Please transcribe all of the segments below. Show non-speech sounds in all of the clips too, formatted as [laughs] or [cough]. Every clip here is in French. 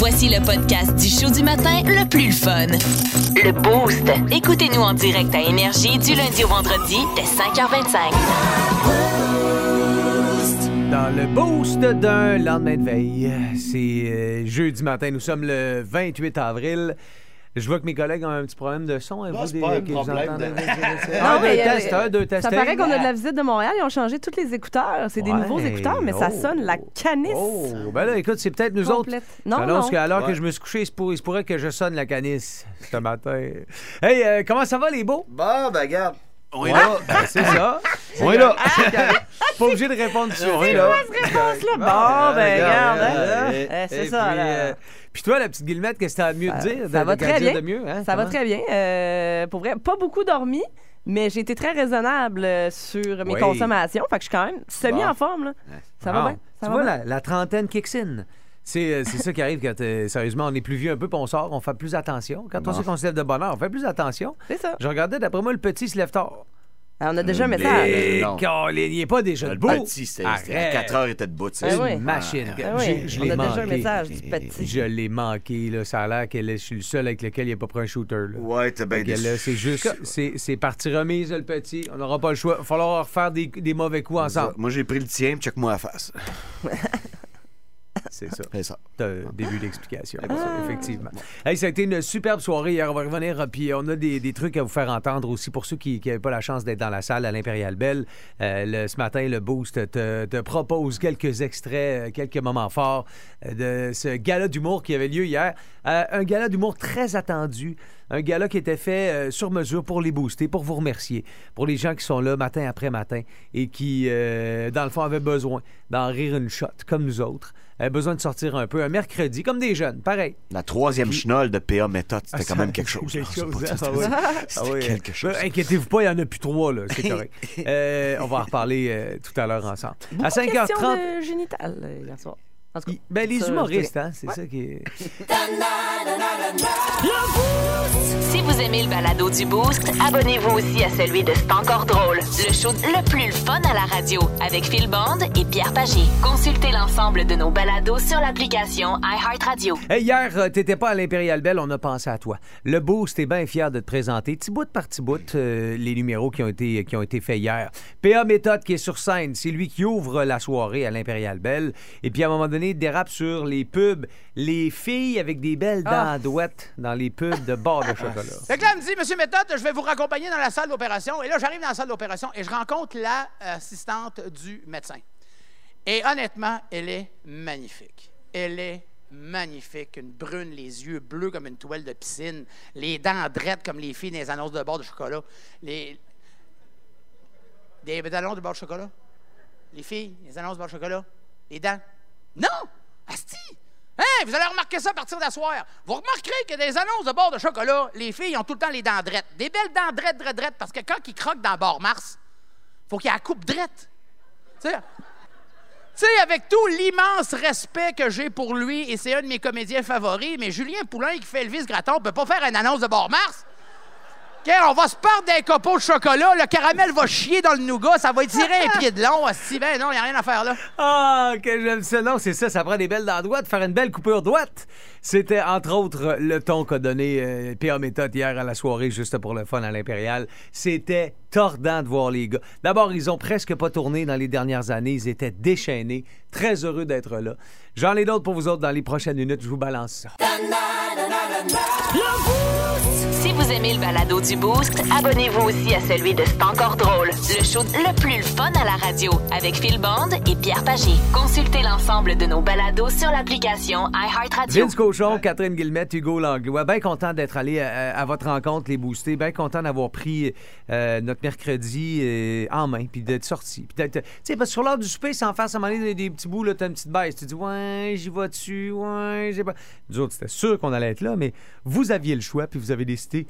Voici le podcast du show du matin le plus fun. Le Boost. Écoutez-nous en direct à Énergie du lundi au vendredi dès 5h25. Dans le boost d'un lendemain de veille, c'est euh, jeudi matin, nous sommes le 28 avril. Je vois que mes collègues ont un petit problème de son. Non, Vous, c'est des- pas un problème de- [laughs] Un, deux mais, euh, tests, un, deux tests. Ça paraît qu'on a de la visite de Montréal. Ils ont changé tous les écouteurs. C'est des Ouais. nouveaux écouteurs, mais ça Oh. sonne la canisse. Oh, ben là, écoute, c'est peut-être nous complète. autres. Non, non. qu'à l'heure que je me suis couché, il se pour- il se pourrait que je sonne la canisse ce matin. Hey, euh, comment ça va, les beaux? Bon, ben, regarde. On est là? ben, c'est ça. [laughs] On est là. [laughs] Pas obligé de répondre de On est là. Réponse, là. Bon, ben, regarde. hein. Eh, C'est ça, là. euh, puis toi, la petite Guillemette, qu'est-ce que t'as de mieux de dire? ça de- va de- très dire bien. de mieux, hein? Ça va Comment? très bien. Euh, pour vrai, pas beaucoup dormi, mais j'ai été très raisonnable euh, sur mes Oui. consommations. Fait que je suis quand même semi Bon. en forme. Là. Ça va bien. Ça tu va vois, bien. la, la trentaine kicks in. C'est euh, c'est ça qui arrive quand, euh, sérieusement, on est plus vieux un peu, puis on sort, on fait plus attention. Quand on sait qu'on se lève de bonne heure, on fait plus attention. C'est ça. Je regardais, d'après moi, le petit se lève tard. Alors, on a déjà un message. Non. Il n'est pas déjà Le debout. petit, c'était à Arrête. 4 heures, il était debout. sais. Ah Une oui. machine. Ah oui, J'ai- je on a déjà un message du petit. Je l'ai manqué, là. Ça a l'air que je suis le seul avec lequel il n'a pas pris un shooter. Là. Ouais, t'es bien déçu. c'est juste, c'est, c'est partie remise, le petit. On n'aura pas le choix. Il va falloir refaire des, des mauvais coups ensemble. Moi, j'ai pris le tien, puis check-moi la face. [laughs] C'est ça. C'est ça. Un début d'explication. Ah. Effectivement. Hey, ça a été une superbe soirée hier. On va revenir. Puis on a des, des trucs à vous faire entendre aussi pour ceux qui n'avaient pas la chance d'être dans la salle à l'Impérial Belle. Euh, le- ce matin, le Boost te, te propose quelques extraits, euh, quelques moments forts euh, de ce gala d'humour qui avait lieu hier. Euh, un gala d'humour très attendu. Un gala qui était fait euh, sur mesure pour les booster, pour vous remercier, pour les gens qui sont là matin après matin et qui, euh, dans le fond, avaient besoin d'en rire une shot, comme nous autres. Avaient besoin de sortir un peu un mercredi, comme des jeunes, pareil. La troisième chenole de PA méthode, c'était Ah, quand même quelque chose. quelque chose, hein? Ah oui. Ah oui. quelque chose. Ben, Inquiétez-vous pas, il n'y en a plus trois, là. C'est correct. [laughs] Euh, on va en reparler euh, tout à l'heure ensemble. Beaucoup à de questions 5h30. de génital hier soir. En tout cas, il- Ben, les ça, humoristes, hein, c'est ça qui est. Si vous aimez le balado du Boost, abonnez-vous aussi à celui de C'est encore drôle. Le show le plus fun à la radio avec Phil Bond et Pierre Pagé. Consultez l'ensemble de nos balados sur l'application iHeartRadio. Hey, hier, euh, t'étais pas à l'Impérial Belle, on a pensé à toi. Le Boost est bien fier de te présenter, petit bout par petit bout, euh, les numéros qui ont, été, qui ont été faits hier. PA Méthode qui est sur scène, c'est lui qui ouvre la soirée à l'Impérial Belle. Et puis à un moment donné, il dérape sur les pubs, les filles avec des belles dents Ah. douettes dans les pubs de barres de chocolat. Fait que là, elle me dit, Monsieur Méthode, je vais vous raccompagner dans la salle d'opération. Et là, j'arrive dans la salle d'opération et je rencontre l'assistante du médecin. Et honnêtement, elle est magnifique. Elle est magnifique. Une brune, les yeux bleus comme une toile de piscine, les dents drettes comme les filles dans les annonces de bord de chocolat. Les... Des annonces de bord de chocolat? Les filles, les annonces de bord de chocolat? Les dents? Non! Asti! Hein, vous allez remarquer ça à partir d'asseoir. Vous remarquerez que des annonces de bord de chocolat, les filles ont tout le temps les dents drettes. Des belles dents drettes, drettes, parce que quand ils croquent dans bord Mars, faut qu'il y ait la coupe drette. Tu sais, avec tout l'immense respect que j'ai pour lui, et c'est un de mes comédiens favoris, mais Julien Poulain qui fait Elvis Gratton peut pas faire une annonce de bord Mars. OK, on va se perdre des copeaux de chocolat, le caramel va chier dans le nougat, ça va étirer un pied de long. Si ben non, il n'y a rien à faire là. Ah, que j'aime ça. Non, c'est ça, ça prend des belles dents droites, faire une belle coupure droite. C'était, entre autres, le ton qu'a donné euh, P.A. Méthode hier à la soirée, juste pour le fun à l'Impérial. C'était tordant de voir les gars. D'abord, ils ont presque pas tourné dans les dernières années. Ils étaient déchaînés. Très heureux d'être là. J'en ai d'autres pour vous autres dans les prochaines minutes. Je vous balance ça. Si vous aimez le balado du Boost, abonnez-vous aussi à celui de C'est encore drôle. Le show le plus fun à la radio avec Phil Bond et Pierre Pagé. Consultez l'ensemble de nos balados sur l'application iHeartRadio. Vince Cochon, Catherine Guillemette, Hugo Langlois, bien content d'être allé à, à votre rencontre, les boostés. Bien content d'avoir pris euh, notre mercredi euh, en main, puis d'être sorti. Puis d'être- Tu sais, parce que sur l'heure du souper, sans faire ça des, des petits bouts, là, t'as une petite baisse. Tu dis, ouais, j'y vais dessus, ouais, j'ai pas. Nous autres, c'était sûr qu'on allait être là, mais vous aviez le choix, puis vous avez décidé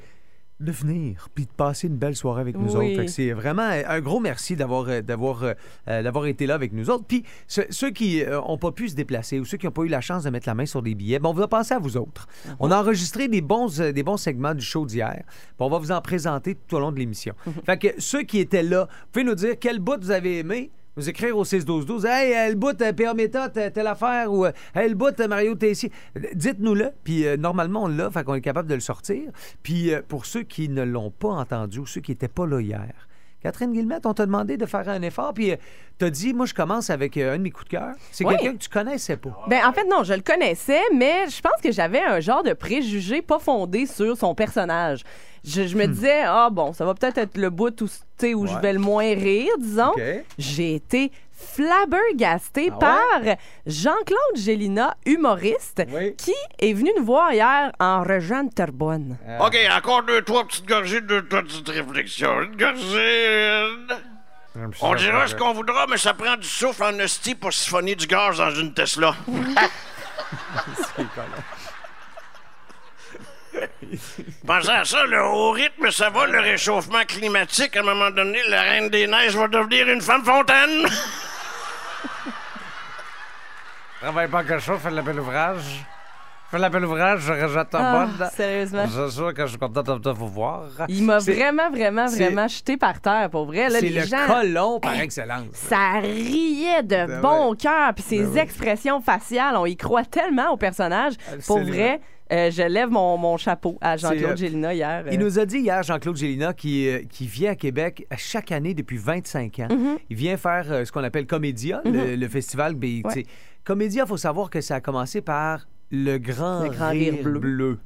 de venir puis de passer une belle soirée avec nous Oui. autres. Fait que c'est vraiment un gros merci d'avoir euh, d'avoir euh, euh, d'avoir été là avec nous autres. Puis ce- ceux qui n'ont pas pu se déplacer ou ceux qui n'ont pas eu la chance de mettre la main sur des billets, bon, on va penser à vous autres. On a enregistré des bons euh, des bons segments du show d'hier. Puis on va vous en présenter tout au long de l'émission. [laughs] Fait que ceux qui étaient là, vous pouvez nous dire quel bout vous avez aimé Nous écrire au 6-12-12. Hey, euh, le bout, euh, PA méthode, euh, telle affaire. Ou, euh, hey, le bout, euh, Mario Tessier. Euh, Dites-nous-le. Puis, euh, normalement, on l'a, fait qu'on est capable de le sortir. Puis, euh, pour ceux qui ne l'ont pas entendu ou ceux qui n'étaient pas là hier, Catherine Guillemette, on t'a demandé de faire un effort. Puis, euh, t'as dit, moi, je commence avec euh, un de mes coups de cœur. C'est Oui. quelqu'un que tu connaissais pas. Ben, en fait, non, je le connaissais, mais je pense que j'avais un genre de préjugé pas fondé sur son personnage. Je, je me disais, ah bon, ça va peut-être être le bout où, tu sais, où je Hmm. Ouais. vais le moins rire, disons. OK. J'ai été flabbergastée Ah par Jean-Claude Gélina, humoriste, Oui. qui est venu nous voir hier en de Terrebonne. OK, encore deux, trois petites gorgées, deux, trois petites réflexions. Une gorgée. une- On dira ce qu'on voudra, mais ça prend du souffle en hostie pour siphonner du gaz dans une Tesla. [laughs] [laughs] [laughs] Pensez à ça, le haut rythme, ça va, le réchauffement climatique. À un moment donné, la reine des neiges va devenir une femme fontaine. [laughs] Travaille pas que ça, fais l'appel ouvrage. Fais l'appel ouvrage, je rejette ta Ah, bonne. sérieusement. C'est sûr que je suis content de vous voir. Il m'a vraiment, vraiment, vraiment jeté par terre, pour vrai. Là, C'est les le gens... colon par excellence. Ça riait de Ben bon ouais. cœur, puis ses Ben oui. expressions faciales, on y croit tellement au personnage. Pour Absolument. vrai, euh, je lève mon, mon chapeau à Jean-Claude euh, Gélina hier. Il euh. nous a dit hier, Jean-Claude Gélina, qui, qui vient à Québec chaque année depuis 25 ans. Mm-hmm. Il vient faire ce qu'on appelle Comédia, le, le festival. sais, Comédia, il faut savoir que ça a commencé par le grand, Le Grand rire, Rire bleu. Bleu.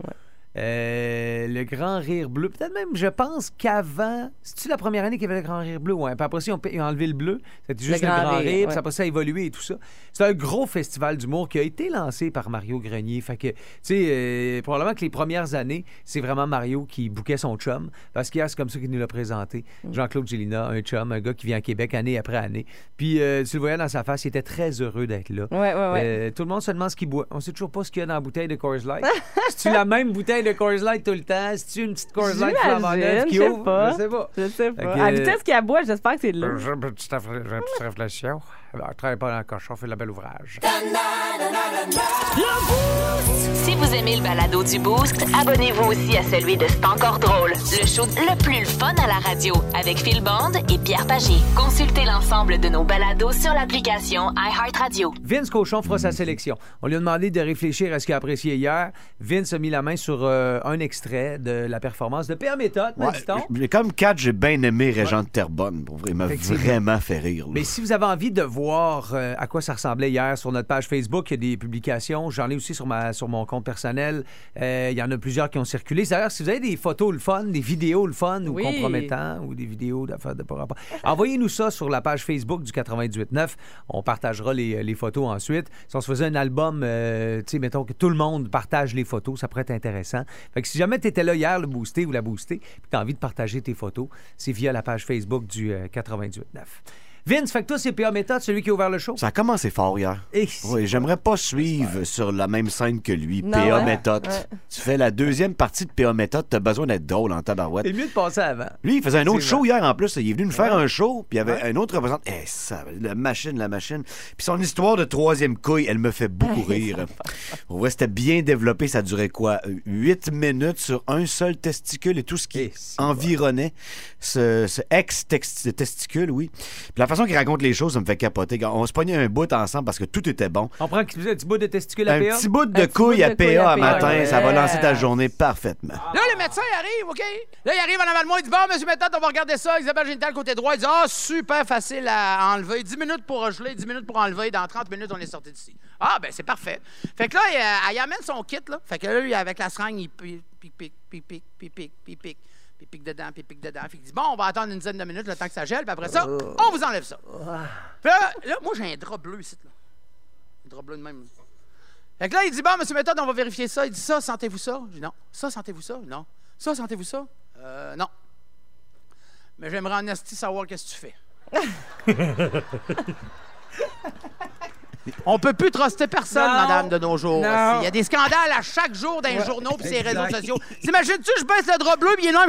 Euh, le grand rire bleu. Peut-être même, je pense qu'avant. C'est-tu la première année qu'il y avait le grand rire bleu? Ouais. Puis après ça, ils ont, enlevé le bleu. C'était juste le Grand grand, Rire, rire. ouais. Puis après ça a évolué et tout ça. C'est un gros festival d'humour qui a été lancé par Mario Grenier. Fait que, tu sais, euh, probablement que les premières années, c'est vraiment Mario qui bouquait son chum. Parce qu'hier, c'est comme ça qu'il nous l'a présenté. Mm. Jean-Claude Gélina, un chum, un gars qui vient à Québec année après année. Puis, euh, tu le voyais dans sa face, il était très heureux d'être là. Ouais, ouais, tout le monde se demande ce qu'il boit. On sait toujours pas ce qu'il y a dans la bouteille de Coors Light. [laughs] C'est-tu la même bouteille de Coors Light tout le temps? C'est-tu une petite Coors Light qui je sais ouvre? pas. Je sais pas. Je sais pas. Fait que- À vitesse qu'il aboie, j'espère que c'est de l'eau. J'ai une petite, réfl- j'ai une petite réflexion. Alors, travaille pas dans le cochon, fais le bel ouvrage. Si vous aimez le balado du Boost, abonnez-vous aussi à celui de C'est encore drôle. Le show le plus fun à la radio avec Phil Bond et Pierre Pagé. Consultez l'ensemble de nos balados sur l'application iHeartRadio. Vince Cochon fera sa sélection. On lui a demandé de réfléchir à ce qu'il a apprécié hier. Vince a mis la main sur euh, un extrait de la performance de Pierre Méthode, Ouais, comme 4, j'ai bien aimé Régent de Terrebonne. Pour vrai, il m'a vraiment fait rire. là. Mais si vous avez envie de voir euh, à quoi ça ressemblait hier sur notre page Facebook, il y a des publications. J'en ai aussi sur, ma, sur mon compte personnel. Euh, il y en a plusieurs qui ont circulé. D'ailleurs, si vous avez des photos le fun, des vidéos le fun ou Oui. compromettants ou des vidéos d'affaires de pas rapport, envoyez-nous ça sur la page Facebook du 98.9. On partagera les, les photos ensuite. Si on se faisait un album, euh, tu sais, mettons que tout le monde partage les photos, ça pourrait être intéressant. Fait que si jamais tu étais là hier, le booster ou la booster, puis tu as envie de partager tes photos, c'est via la page Facebook du euh, 98.9. Vince, fait que toi, c'est PA Méthode, celui qui a ouvert le show. Ça a commencé fort hier. Et- Oui, j'aimerais pas suivre sur la même scène que lui. Non, PA ouais. méthode. Ouais. Tu fais la deuxième partie de PA méthode, t'as besoin d'être drôle en tabarouette. C'est mieux de passer avant. Lui, il faisait un autre show vrai. hier en plus. Il est venu nous faire un show, puis il y avait un autre représentant. Eh, ça, la machine, la machine. Puis son histoire de troisième couille, elle me fait beaucoup rire. On voit, c'était bien développé. Ça durait quoi? Huit minutes sur un seul testicule et tout ce qui environnait ce, ce ex-testicule, oui. Puis la façon qu'il raconte les choses, ça me fait capoter. On se pognait un bout ensemble parce que tout était bon. On prend un petit bout de testicule à PA. Un petit bout de couille à PA à matin, ça va lancer ta journée parfaitement. Là, le médecin arrive, OK? Là, il arrive en avant de moi, il dit Bon, monsieur Méthode, on va regarder ça. Isabelle génital côté droit. Il dit Ah, super facile à enlever. 10 minutes pour regeler, 10 minutes pour enlever. Dans 30 minutes, on est sorti d'ici. Ah, ben, c'est parfait. Fait que là, euh, il, amène son kit, là. Fait que là, lui, avec la seringue, il pique, pique, pique, pique, pique, pique, pique. Puis pique dedans, puis pique dedans. Fait qu'il dit Bon, on va attendre une dizaine de minutes le temps que ça gèle, puis après ça, on vous enlève ça. Puis là, là, moi, j'ai un drap bleu ici, là. Un drap bleu de même. Fait que là, il dit, bon, monsieur Méthode, on va vérifier ça. Il dit, ça, sentez-vous ça? Je dis, non. Ça, sentez-vous ça? Non. Ça, sentez-vous ça? Euh, non. Mais j'aimerais en esti savoir qu'est-ce que tu fais. [laughs] On peut plus truster personne, Non. madame, de nos jours. Il y a des scandales à chaque jour dans les journaux et ces réseaux sociaux. T'imagines-tu, je baisse le drap bleu puis il est là.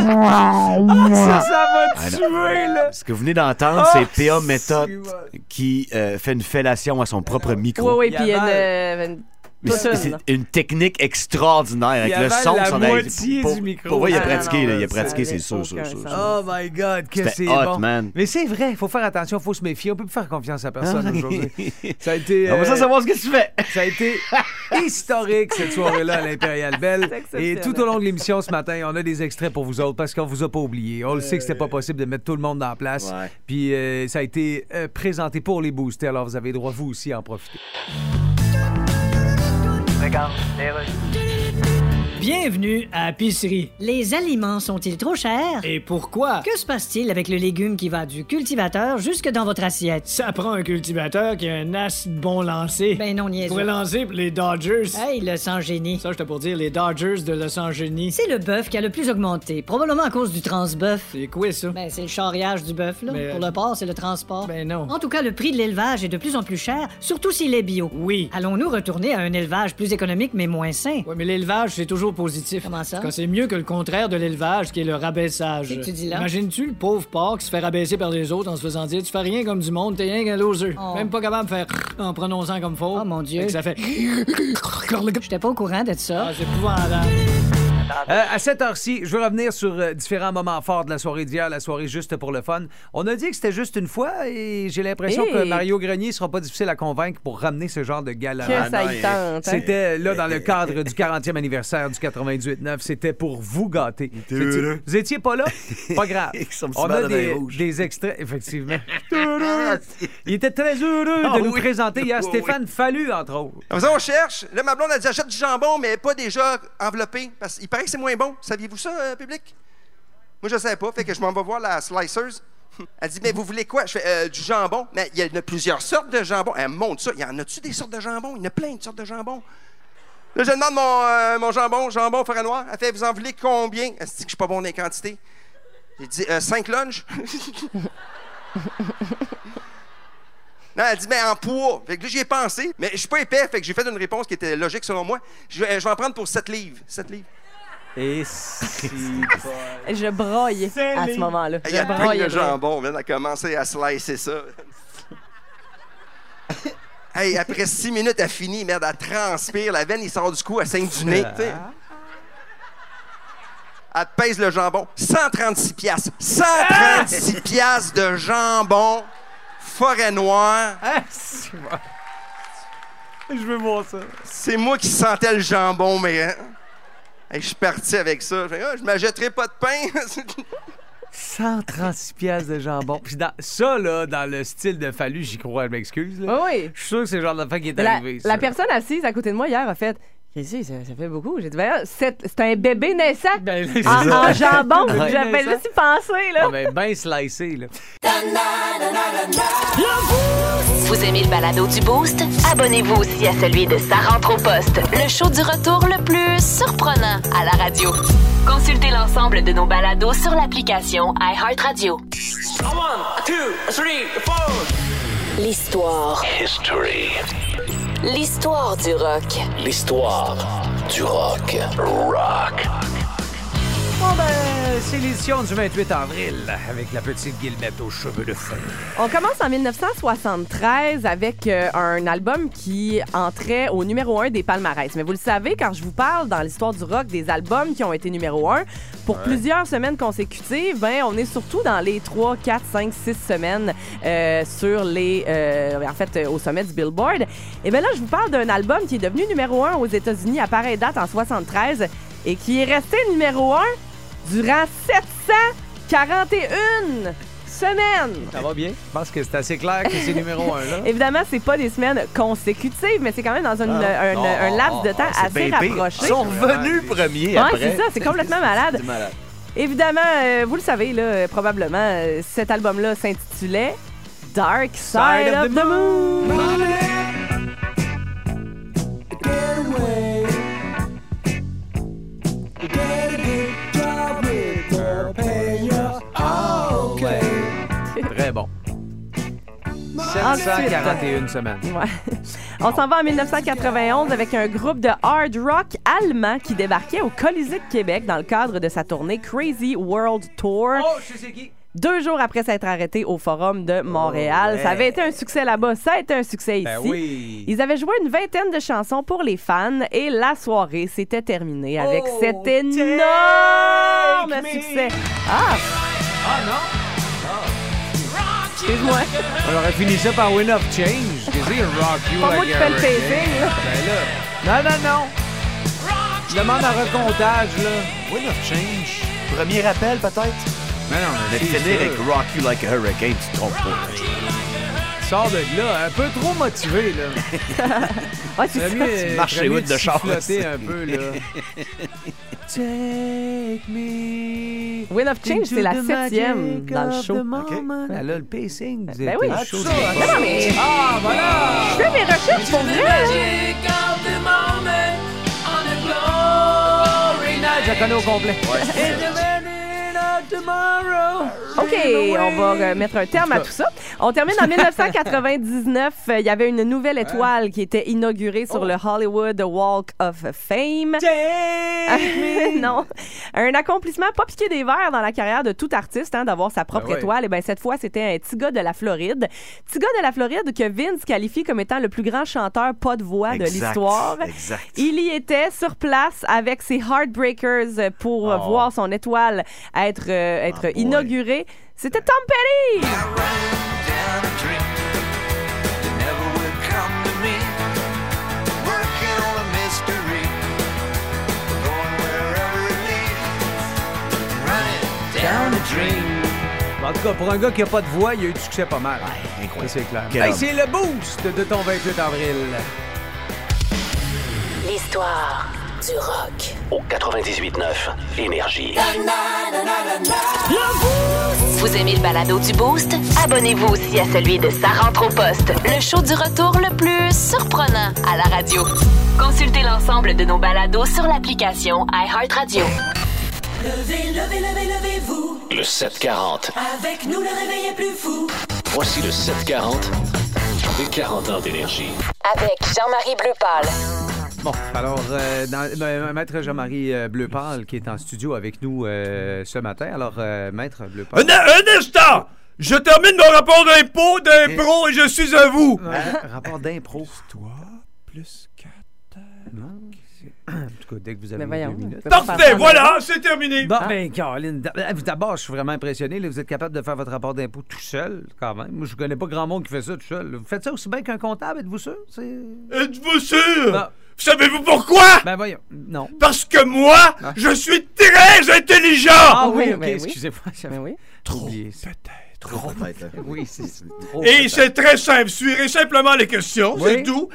Ça, ça va Ah, tuer, là. Ce que vous venez d'entendre, Ah, c'est PA méthode qui euh, fait une fellation à son propre micro. Oui, oui, puis il y a avale. une, une Mais c'est- Toute c'est une. technique extraordinaire avec Il le son la moitié du micro. Pour vrai, il a Ah, non, pratiqué, il a pratiqué, c'est sûr, sûr, sûr. Oh my God, que c'est hot, bon. man. Mais c'est vrai, il faut faire attention, il faut se méfier. On peut plus faire confiance à personne Ah. aujourd'hui. Ça a été, On va euh, ça savoir ce que tu fais. ça a été historique cette soirée-là à l'Impérial Belle. Et tout au long de l'émission ce matin, on a des extraits pour vous autres parce qu'on vous a pas oublié. On le sait que c'était pas possible de mettre tout le monde la place. Ouais. Puis euh, ça a été euh, présenté pour les boostés, alors vous avez droit vous aussi à en profiter. legal. Adeus. Bienvenue à Pisserie. Les aliments sont-ils trop chers? Et pourquoi? Que se passe-t-il avec le légume qui va du cultivateur jusque dans votre assiette? Ça prend un cultivateur qui a un as bon lancer. Ben non, Pour niaiseux. lancer pour les Dodgers. Hey, le sang-génie. Ça, j'étais pour dire les Dodgers de Los Angeles. C'est le bœuf qui a le plus augmenté, probablement à cause du transbœuf. C'est quoi ça? Ben, c'est le charriage du bœuf, là. Mais, euh, Pour le porc, c'est le transport. Ben non. En tout cas, le prix de l'élevage est de plus en plus cher, surtout s'il est bio. Oui. Allons-nous retourner à un élevage plus économique mais moins sain? Ouais, mais l'élevage, c'est toujours positif. Comment ça? Que c'est mieux que le contraire de l'élevage, qui est le rabaissage. Que tu dis là? Imagines-tu le pauvre porc qui se fait rabaisser par les autres en se faisant dire Tu fais rien comme du monde, t'es rien qu'un loser. Oh. Même pas capable de faire [laughs] en prononçant comme faux. Oh, mon Dieu. Fait que ça fait. [laughs] J'étais pas au courant de ça. Ah, c'est épouvantable. Euh, à cette heure-ci, je veux revenir sur euh, différents moments forts de la soirée d'hier, la soirée juste pour le fun. On a dit que c'était juste une fois et j'ai l'impression Hey. que Mario Grenier sera pas difficile à convaincre pour ramener ce genre de gala. Que ça non, y il- tente. hein? C'était là dans le cadre du 40e anniversaire du 98.9. C'était pour vous gâter. Vous étiez- heureux. Vous étiez pas là? Pas [laughs] grave. Avec son petit On a bandeau des, rouge. des extraits, effectivement. [laughs] Il était très heureux Ah de nous oui. présenter hier Oui, Stéphane Fallu, entre autres. Comme ça, on cherche. Là, ma blonde, elle dit achète du jambon, mais pas déjà enveloppé. Parce qu'il paraît c'est moins bon. Saviez-vous ça, euh, public? Moi, je savais pas. Fait que je m'en vais voir la Slicers. Elle dit, mais vous voulez quoi? Je fais euh, du jambon. Mais il y a plusieurs sortes de jambon. Elle me montre ça. Il y en a-tu des sortes de jambon? Il y en a plein de sortes de jambon. Là, je demande mon, euh, mon jambon, jambon forêt noir. Elle fait, vous en voulez combien? Elle se dit que je suis pas bon dans les quantités. J'ai dit, euh, cinq lunchs. [laughs] Non, elle dit, mais en poids. Fait que là, j'y ai pensé, mais je suis pas épais, fait que j'ai fait une réponse qui était logique selon moi. Je je vais en prendre pour 7 livres. 7 livres. Et si... Je broye à ce moment-là. Il y a Je plein broye. de jambon, elle a commencé à slicer ça. hey, après 6 minutes, elle finit, merde, elle transpire, la veine, il sort du cou, elle saigne du nez. Elle te pèse le jambon. 136 piastres. 136 piastres de jambon. Forêt noire. Ah. Je veux voir ça. C'est moi qui sentais le jambon, mais. Je suis parti avec ça. Je, Ah, je m'achèterai pas de pain. [laughs] 136 pièces de jambon. Puis dans, ça, là, dans le style de Fallu, j'y crois, je m'excuse. là. Oui, oui. Je suis sûr que c'est le genre d'affaire qui est La, arrivé. ça. la personne assise à côté de moi hier a fait Ça, ça fait beaucoup. J'ai dit, ben, c'est c'est un bébé naissant Ben, c'est en, ça. en jambon. Ouais. J'avais juste y penser, là. Ah, ben, ben slicé, là. Vous aimez le balado du Boost? Abonnez-vous aussi à celui de Sa rentre au poste, le show du retour le plus surprenant à la radio. Consultez l'ensemble de nos balados sur l'application iHeartRadio. L'histoire. History. L'histoire du rock. L'histoire du rock. Rock. Bon, ben, c'est l'édition du 28 avril avec la petite Guillemette aux cheveux de feu. On commence en 1973 avec euh, un album qui entrait au numéro 1 des palmarès. Mais vous le savez, quand je vous parle dans l'histoire du rock des albums qui ont été numéro 1, pour plusieurs semaines consécutives, ben, on est surtout dans les 3, 4, 5, 6 semaines euh, sur les, euh, en fait, au sommet du Billboard. Et bien là, je vous parle d'un album qui est devenu numéro 1 aux États-Unis à pareille date en 73 et qui est resté numéro 1 durant 741 semaines. Ça va bien? Je pense que c'est assez clair que c'est numéro un, là. [laughs] Évidemment, c'est pas des semaines consécutives, mais c'est quand même dans une- un, Non, un laps de temps c'est assez bien pire. rapproché. Ils sont revenus premiers Ouais, après. c'est ça, c'est complètement malade. C'est malade. Évidemment, euh, vous le savez, là, euh, probablement, euh, cet album-là s'intitulait Dark Side, of, the Moon. 741 semaines. Ouais. On s'en va en 1991 avec un groupe de hard rock allemand qui débarquait au Colisée de Québec dans le cadre de sa tournée Crazy World Tour. Oh, je sais qui. deux jours après s'être arrêté au Forum de Montréal. ouais. Ça avait été un succès là-bas, ça a été un succès Ben ici. oui. Ils avaient joué une vingtaine de chansons pour les fans et la soirée s'était terminée avec Oh, cet énorme succès. Ah! Ah non? Excuse-moi. On aurait fini ça par Win of Change. Qu'est-ce que c'est, Rock You Pas moi Like qui a fais le Hurricane? pacing, là. Ben là. Non, non, non. Demande un recomptage, là. Win of Change. Premier appel, peut-être? Mais non, Mais c'est finir avec Rock You Like a Hurricane, tu te trompes pas. Sors de là, un peu trop motivé, là. [laughs] Ouais, c'est ça. mieux, mieux de char. un peu, là. [laughs] Take me Win of Change, c'est la septième magic dans le of show. the moment. Elle a le pacing. Ben oui. Ah, show ça, de- ah, non, mais- Ah, voilà! Je fais mes recherches pour vrai. Je la connais au complet. OK, on va euh, mettre un terme à tout ça. On termine en 1999. Euh, Il y avait une nouvelle étoile qui était inaugurée sur le Hollywood Walk of Fame. [laughs] non. Un accomplissement pas piqué des verres dans la carrière de tout artiste, hein, d'avoir sa propre Ben ouais. étoile. Et bien, cette fois, c'était un petit gars de la Floride. Petit gars de la Floride que Vince qualifie comme étant le plus grand chanteur pas de voix de l'histoire. exact. Il y était sur place avec ses Heartbreakers pour euh, Oh. voir son étoile être, euh, être Ah, boy. inaugurée. C'était Tom Petty! En tout cas, pour un gars qui a pas de voix, il a eu du succès pas mal. incroyable. Ça, C'est clair. Hey, c'est le boost de ton 28 avril. L'histoire du rock. Au 98.9 Énergie. Vous aimez le balado du Boost? Abonnez-vous aussi à celui de Sa rentre au poste, le show du retour le plus surprenant à la radio. Consultez l'ensemble de nos balados sur l'application iHeartRadio. Levez, levez, levez, levez-vous. Le 740. Avec nous, le réveil est plus fou. Voici le 740 des 40 ans d'énergie. Avec Jean-Marie Bleupal. Bon, alors, euh, dans- ben, Maître Jean-Marie euh, Bleupal qui est en studio avec nous euh, ce matin. Alors, euh, Maître Bleupal. Un, un instant! Je termine mon rapport d'impôt, d'impro et je suis à vous. Euh, rapport d'impro. plus 4. En tout cas, dès que vous avez Mais voyons, deux minutes. Parfait, voilà, c'est terminé. Bon, ben, Caroline, euh, d'abord, je suis vraiment impressionné. là, vous êtes capable de faire votre rapport d'impôt tout seul, quand même. Moi, je connais pas grand monde qui fait ça tout seul. Vous faites ça aussi bien qu'un comptable, êtes-vous sûr? Êtes-vous sûr? Non. Savez-vous pourquoi? Ben, voyons. Non. Parce que moi, je suis très intelligent. Ah oui, oui, ok, ben oui. excusez-moi. j'avais Ben oui. ça. Trop peut-être. là. Oui, c'est trop. Et c'est très simple. Suivez simplement les questions, Oui. c'est tout.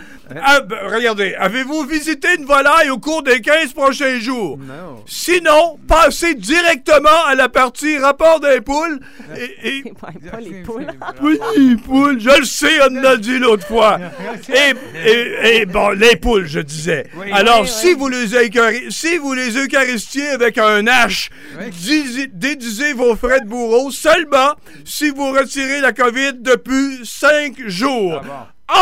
Ah, ben, regardez, avez-vous visité une volaille au cours des 15 prochains jours? Non. Sinon, passez directement à la partie rapport des poules. Et, et- [laughs] Ouais, pas les poules. Oui, les poules, je le sais, on l'a dit l'autre fois. [laughs] Et, et- et, bon, les poules, je disais. Alors, Oui, si, Vous les euchari- si vous les eucharistiez avec un H, déduisez vos frais de bourreau seulement si vous retirez la COVID depuis cinq jours.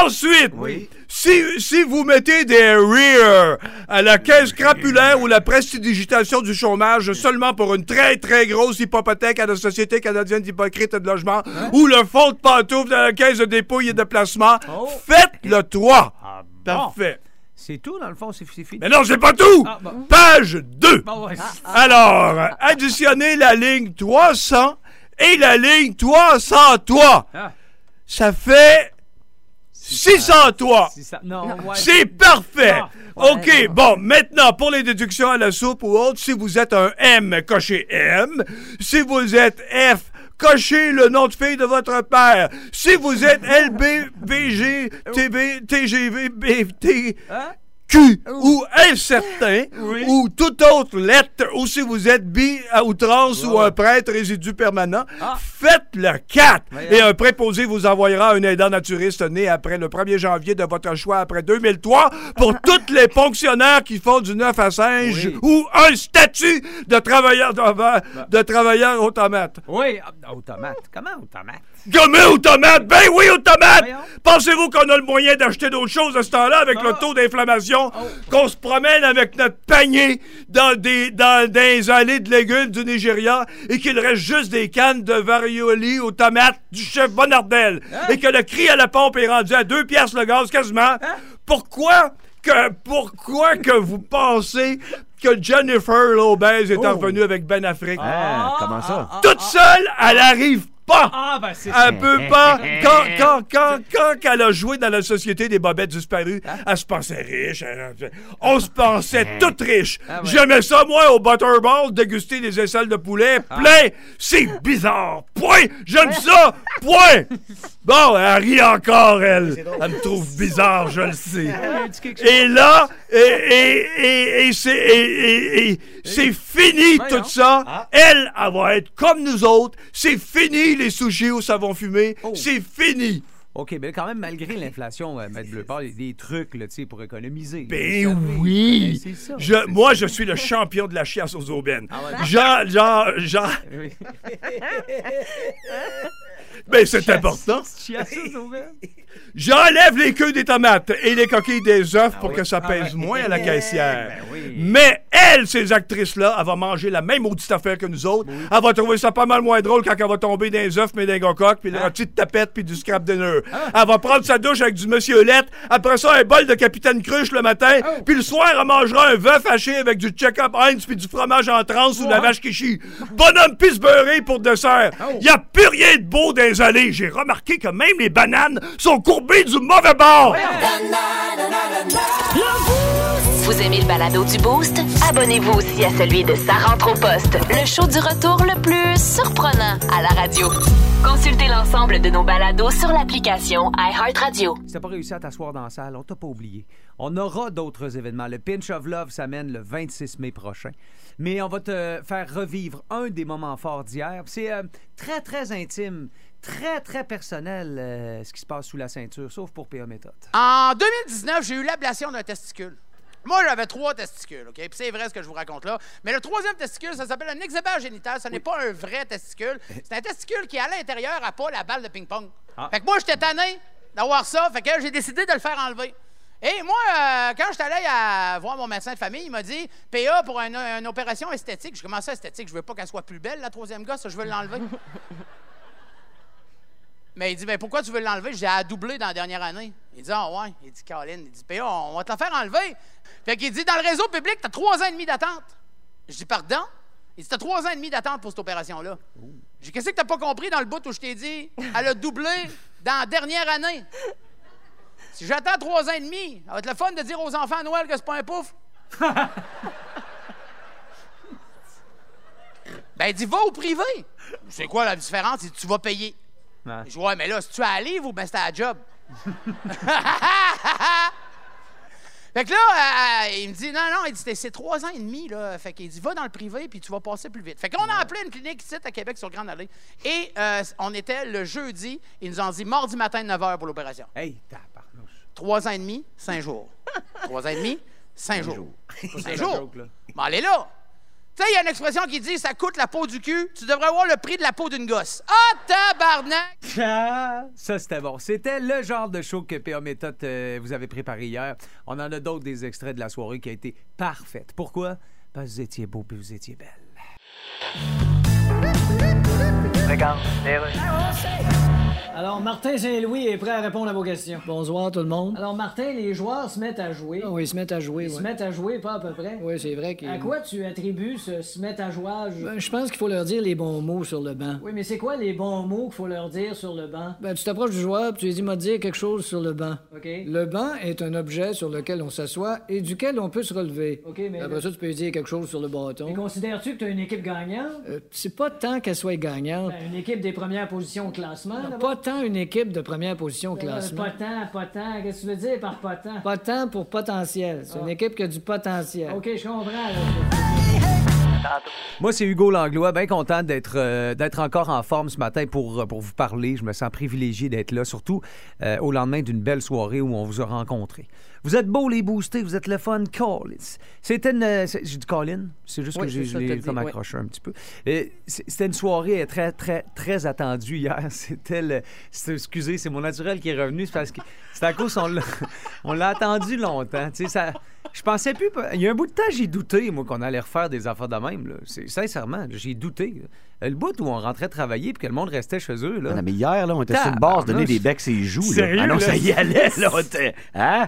Ensuite, Oui. si, si vous mettez des rear à la caisse crapulaire ou la prestidigitation du chômage seulement pour une très très grosse hypothèque à la Société canadienne d'hypocrites et de logement ou le fonds de pantoufles dans la caisse de dépôt et de placement, Oh. faites le 3. Ah, bon? Parfait. C'est tout, dans le fond, c'est c'est fini. Mais non, c'est pas tout! Ah, bon. Page 2. Bon, ouais. Alors, additionnez la ligne 300 et la ligne 303. Ah. Ça fait 603. C'est ça. Non, ouais. C'est parfait. OK, bon, maintenant, pour les déductions à la soupe ou autre, si vous êtes un M, cochez M. Si vous êtes F, cochez le nom de fille de votre père. Si vous êtes LB, VG, TB, TGV, BT, Hein? Q ou incertain ou toute autre lettre ou si vous êtes bi à outrance ou un prêtre résidu permanent, Ah. faites le 4 Voyons. et un préposé vous envoyera un aidant naturiste né après le 1er janvier de votre choix après 2003 pour tous les fonctionnaires qui font du 9 à 5 Oui. ou un statut de travailleur de, de travailleur automate. Oui, ah, automate. Comment automate? Gommé automate! Ben oui, automate! Pensez-vous qu'on a le moyen d'acheter d'autres choses à ce temps-là avec le Ah. taux d'inflammation qu'on se promène avec notre panier dans des dans, allées de légumes du Nigeria et qu'il reste juste des cannes de varioli aux tomates du chef Bonardel et que le cri à la pompe est rendu à deux piastres le gaz quasiment. Pourquoi que pourquoi que vous pensez que Jennifer Lopez est revenue avec Ben Affleck? Ah, comment ça? Toute seule, elle arrive pas. Ah, ben c'est Elle peut pas. Quand, quand, quand, quand elle a joué dans la société des bobettes disparues, elle se pensait riche. elle- on se pensait toute riche. J'aimais ça, moi, au Butterball, déguster des aisselles de poulet plein. C'est bizarre. Point. J'aime ça. Point. Bon, elle rit encore, elle. Elle me trouve bizarre, je le sais. Et là, et, et, et, et c'est et- et- et c'est fini tout ça. Elle, elle va être comme nous autres. C'est fini les sushis au savon fumé. C'est fini. OK, mais quand même, malgré l'inflation, euh, Maître Bleupard, il y a des trucs là, tu sais, pour économiser. Ben oui. c'est ça. Je, moi, je suis le champion de la chiasse aux aubaines. ouais. Jean, Jean, Jean. [laughs] Ben, c'est important. [laughs] J'enlève les queues des tomates et les coquilles des œufs pour que ça pèse moins à la [laughs] caissière. Mais elle, ces actrices-là, elle va manger la même maudite affaire que nous autres. Elle va trouver ça pas mal moins drôle quand elle va tomber dans les œufs, mais des coques, puis la petite tapette, puis du scrap dinner. Elle va prendre sa douche avec du Monsieur Lette. Après ça, un bol de Capitaine Cruche le matin. Puis le soir, elle mangera un veuf haché avec du check-up Heinz puis du fromage en transe ou de la vache qui chie. Bonhomme pisse beurré pour dessert. Il a plus rien de beau dans allées. J'ai remarqué que même les bananes sont courbées du mauvais bord. Vous aimez le balado du Boost? Abonnez-vous aussi à celui de Sa rentre au poste, le show du retour le plus surprenant à la radio. Consultez l'ensemble de nos balados sur l'application iHeartRadio. Si t'as pas réussi à t'asseoir dans la salle, on t'a pas oublié. On aura d'autres événements. Le Pinch of Love s'amène le 26 mai prochain. Mais on va te faire revivre un des moments forts d'hier. C'est euh, très, très intime, très, très personnel euh, ce qui se passe sous la ceinture, sauf pour PA Méthode. En 2019, j'ai eu l'ablation d'un testicule. Moi, j'avais trois testicules, OK? Puis c'est vrai ce que je vous raconte là. Mais le troisième testicule, ça s'appelle un examen génital. Ce n'est pas un vrai testicule. C'est un testicule qui, à l'intérieur, n'a pas la balle de ping-pong. Ah. Fait que moi, j'étais tanné d'avoir ça. Fait que j'ai décidé de le faire enlever. Et moi, euh, quand j'étais allé à voir mon médecin de famille, il m'a dit PA pour une, une opération esthétique. Je commençais esthétique. Je veux pas qu'elle soit plus belle, la troisième gosse. Je veux l'enlever. [laughs] Mais il dit, ben pourquoi tu veux l'enlever? J'ai à doubler dans la dernière année. Il dit, ah ouais. Il dit, Colin, il dit, PA, on va te la faire enlever. Fait qu'il dit, dans le réseau public, tu as trois ans et demi d'attente. Je dis, pardon? Il dit, tu as trois ans et demi d'attente pour cette opération-là. J'ai dit, qu'est-ce que tu pas compris dans le bout où je t'ai dit, elle a doublé dans la dernière année? Si j'attends trois ans et demi, ça va être le fun de dire aux enfants à Noël que c'est pas un pouf. [laughs] ben, il dit, va au privé. C'est quoi la différence? Il dit, tu vas payer. Ouais. Je dis, ouais, mais là, si tu es à livre ou ben c'est à la job? [laughs] fait que là, euh, il me dit, non, non, il dit, c'est- trois ans et demi, là. Fait qu'il dit, va dans le privé, puis tu vas passer plus vite. Fait qu'on a appelé une clinique ici à Québec sur Grande Allée. Et euh, on était le jeudi, ils nous ont dit mardi matin, 9 h pour l'opération. Hey, tabarnouche. Trois ans et demi, cinq jours. Trois ans et demi, cinq jours. Cinq jours. Bon, allez là. Tu sais, il y a une expression qui dit ça coûte la peau du cul, tu devrais avoir le prix de la peau d'une gosse. Ah, tabarnak! Ah, Ça, c'était bon. C'était le genre de show que PA Méthode euh, vous avez préparé hier. On en a d'autres des extraits de la soirée qui a été parfaite. Pourquoi? Parce que vous étiez beau et vous étiez belle. Alors, Martin Saint-Louis est prêt à répondre à vos questions. Bonsoir, tout le monde. Alors, Martin, les joueurs se mettent à jouer. oui, ils se mettent à jouer, Ils se mettent à jouer, pas à peu près. Oui, c'est vrai qu'ils... À quoi tu attribues ce se mettre à jouage? Ben, je pense qu'il faut leur dire les bons mots sur le banc. Oui, mais c'est quoi les bons mots qu'il faut leur dire sur le banc? Ben, tu t'approches du joueur, puis tu lui dis, m'a dire quelque chose sur le banc. OK. Le banc est un objet sur lequel on s'assoit et duquel on peut se relever. OK, mais... Après ça, tu peux lui dire quelque chose sur le bâton. Mais considères-tu que tu as une équipe gagnante? c'est pas tant qu'elle soit gagnante. une équipe des premières positions au classement? Pas tant une équipe de première position au classement. Pas tant, pas tant. Qu'est-ce que tu veux dire par pas tant? Pas tant pour potentiel. C'est une équipe qui a du potentiel. OK, je comprends. Moi, c'est Hugo Langlois, bien content d'être euh, d'être encore en forme ce matin pour, euh, pour vous parler. Je me sens privilégié d'être là, surtout euh, au lendemain d'une belle soirée où on vous a rencontrés. Vous êtes beaux, les boostés, vous êtes le fun, Colin. C'était une... euh, c'est- J'ai dit Colin? C'est juste Oui, que j'ai c'est ça, je l'ai t'as dit, comme oui. accroché un petit peu. C'est- C'était une soirée très, très, très attendue hier. [laughs] C'était le... c'est- Excusez, c'est mon naturel qui est revenu. C'est parce que c'est à cause qu'on l'a [laughs] on l'a attendu longtemps. Tu sais, ça... Je pensais plus. Il y a un bout de temps, j'ai douté, moi, qu'on allait refaire des affaires de même. Là. C'est, sincèrement, j'ai douté. Le bout où on rentrait travailler puis que le monde restait chez eux. Là. Ah, non, mais hier, là, on était sur une base, donner des becs et joues. là. Sérieux, Ah non, là? ça y allait, là. on était- Hein?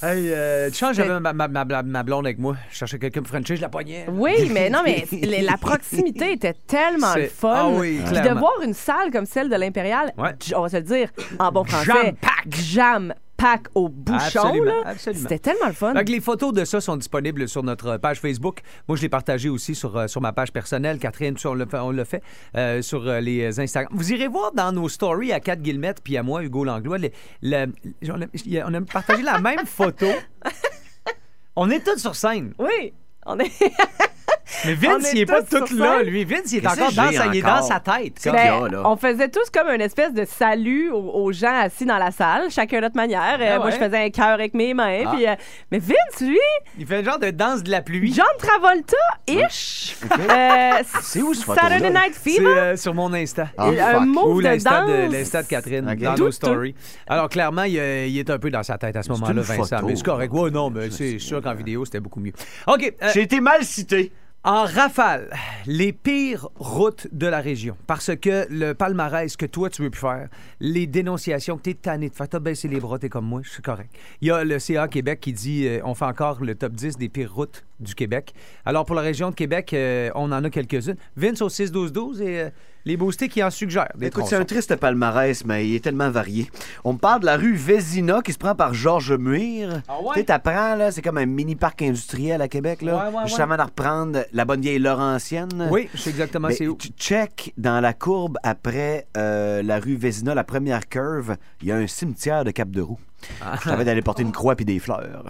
Hey, euh, tu changes, j'avais ma, ma- ma- ma blonde avec moi. Je cherchais quelqu'un pour Frencher, je la poignais. Oui, mais non, mais la la proximité [laughs] était tellement le fun. Ah oui, Puis de voir une salle comme celle de l'Impérial, Ouais. on va se le dire en bon français, Jam-pack. jam pack au bouchon. C'était tellement le fun. Que les photos de ça sont disponibles sur notre page Facebook. Moi, je l'ai partagé aussi sur, euh, sur ma page personnelle. Catherine, le- on l'a fait euh, sur euh, les Instagram. Vous irez voir dans nos stories à Kat Guillemette puis à moi, Hugo Langlois, le- le- on, a- on a partagé la même photo. [laughs] On est tous sur scène. Oui, on est. [laughs] Mais Vince, est il est pas tout là. scène. Lui, Vince, il est encore dans sa, il est dans encore? sa tête. Comme- Ben, a, là? on faisait tous comme une espèce de salut aux, aux gens assis dans la salle, chacun notre manière. Euh, Ah Moi, je faisais un cœur avec mes mains. Ah. puis, euh, mais Vince, lui, Il fait le genre de danse de la pluie. John Travolta-ish. Euh, [laughs] C'est où, ce photo-là? Saturday Night C'est Fever? euh, sur mon Insta. Ah, Et un move Ou de l'insta de, danse. l'insta de Catherine Ok. dans nos stories. Alors, clairement, il, euh, il est un peu dans sa tête à ce moment-là, Vincent. photo. Mais c'est correct. Ouais, non, mais c'est sûr qu'en vidéo, c'était beaucoup mieux. OK. euh, J'ai été mal cité. En rafale, les pires routes de la région. Parce que le palmarès que toi, tu veux plus faire, les dénonciations que tu es tanné de faire, t'as baissé les bras, t'es comme moi, c'est correct. Il y a le CA Québec qui dit euh, on fait encore le top 10 des pires routes du Québec. Alors, pour la région de Québec, euh, on en a quelques-unes. Vince au 6-12-12 et euh, les boostés qui en suggèrent. Des Écoute, c'est un triste palmarès, mais il est tellement varié. On me parle de la rue Vézina qui se prend par Georges Muir. Ah ouais? Tu sais, t'apprends, là, c'est comme un mini-parc industriel à Québec, là. Ouais, ouais, Juste ouais. avant de reprendre la bonne vieille Laurentienne. Oui, je sais exactement c'est où. tu check dans la courbe après euh, la rue Vézina, la première curve, il y a un cimetière de Cap-de-Roue. Ah. Je t'avais d'aller porter une croix puis des fleurs.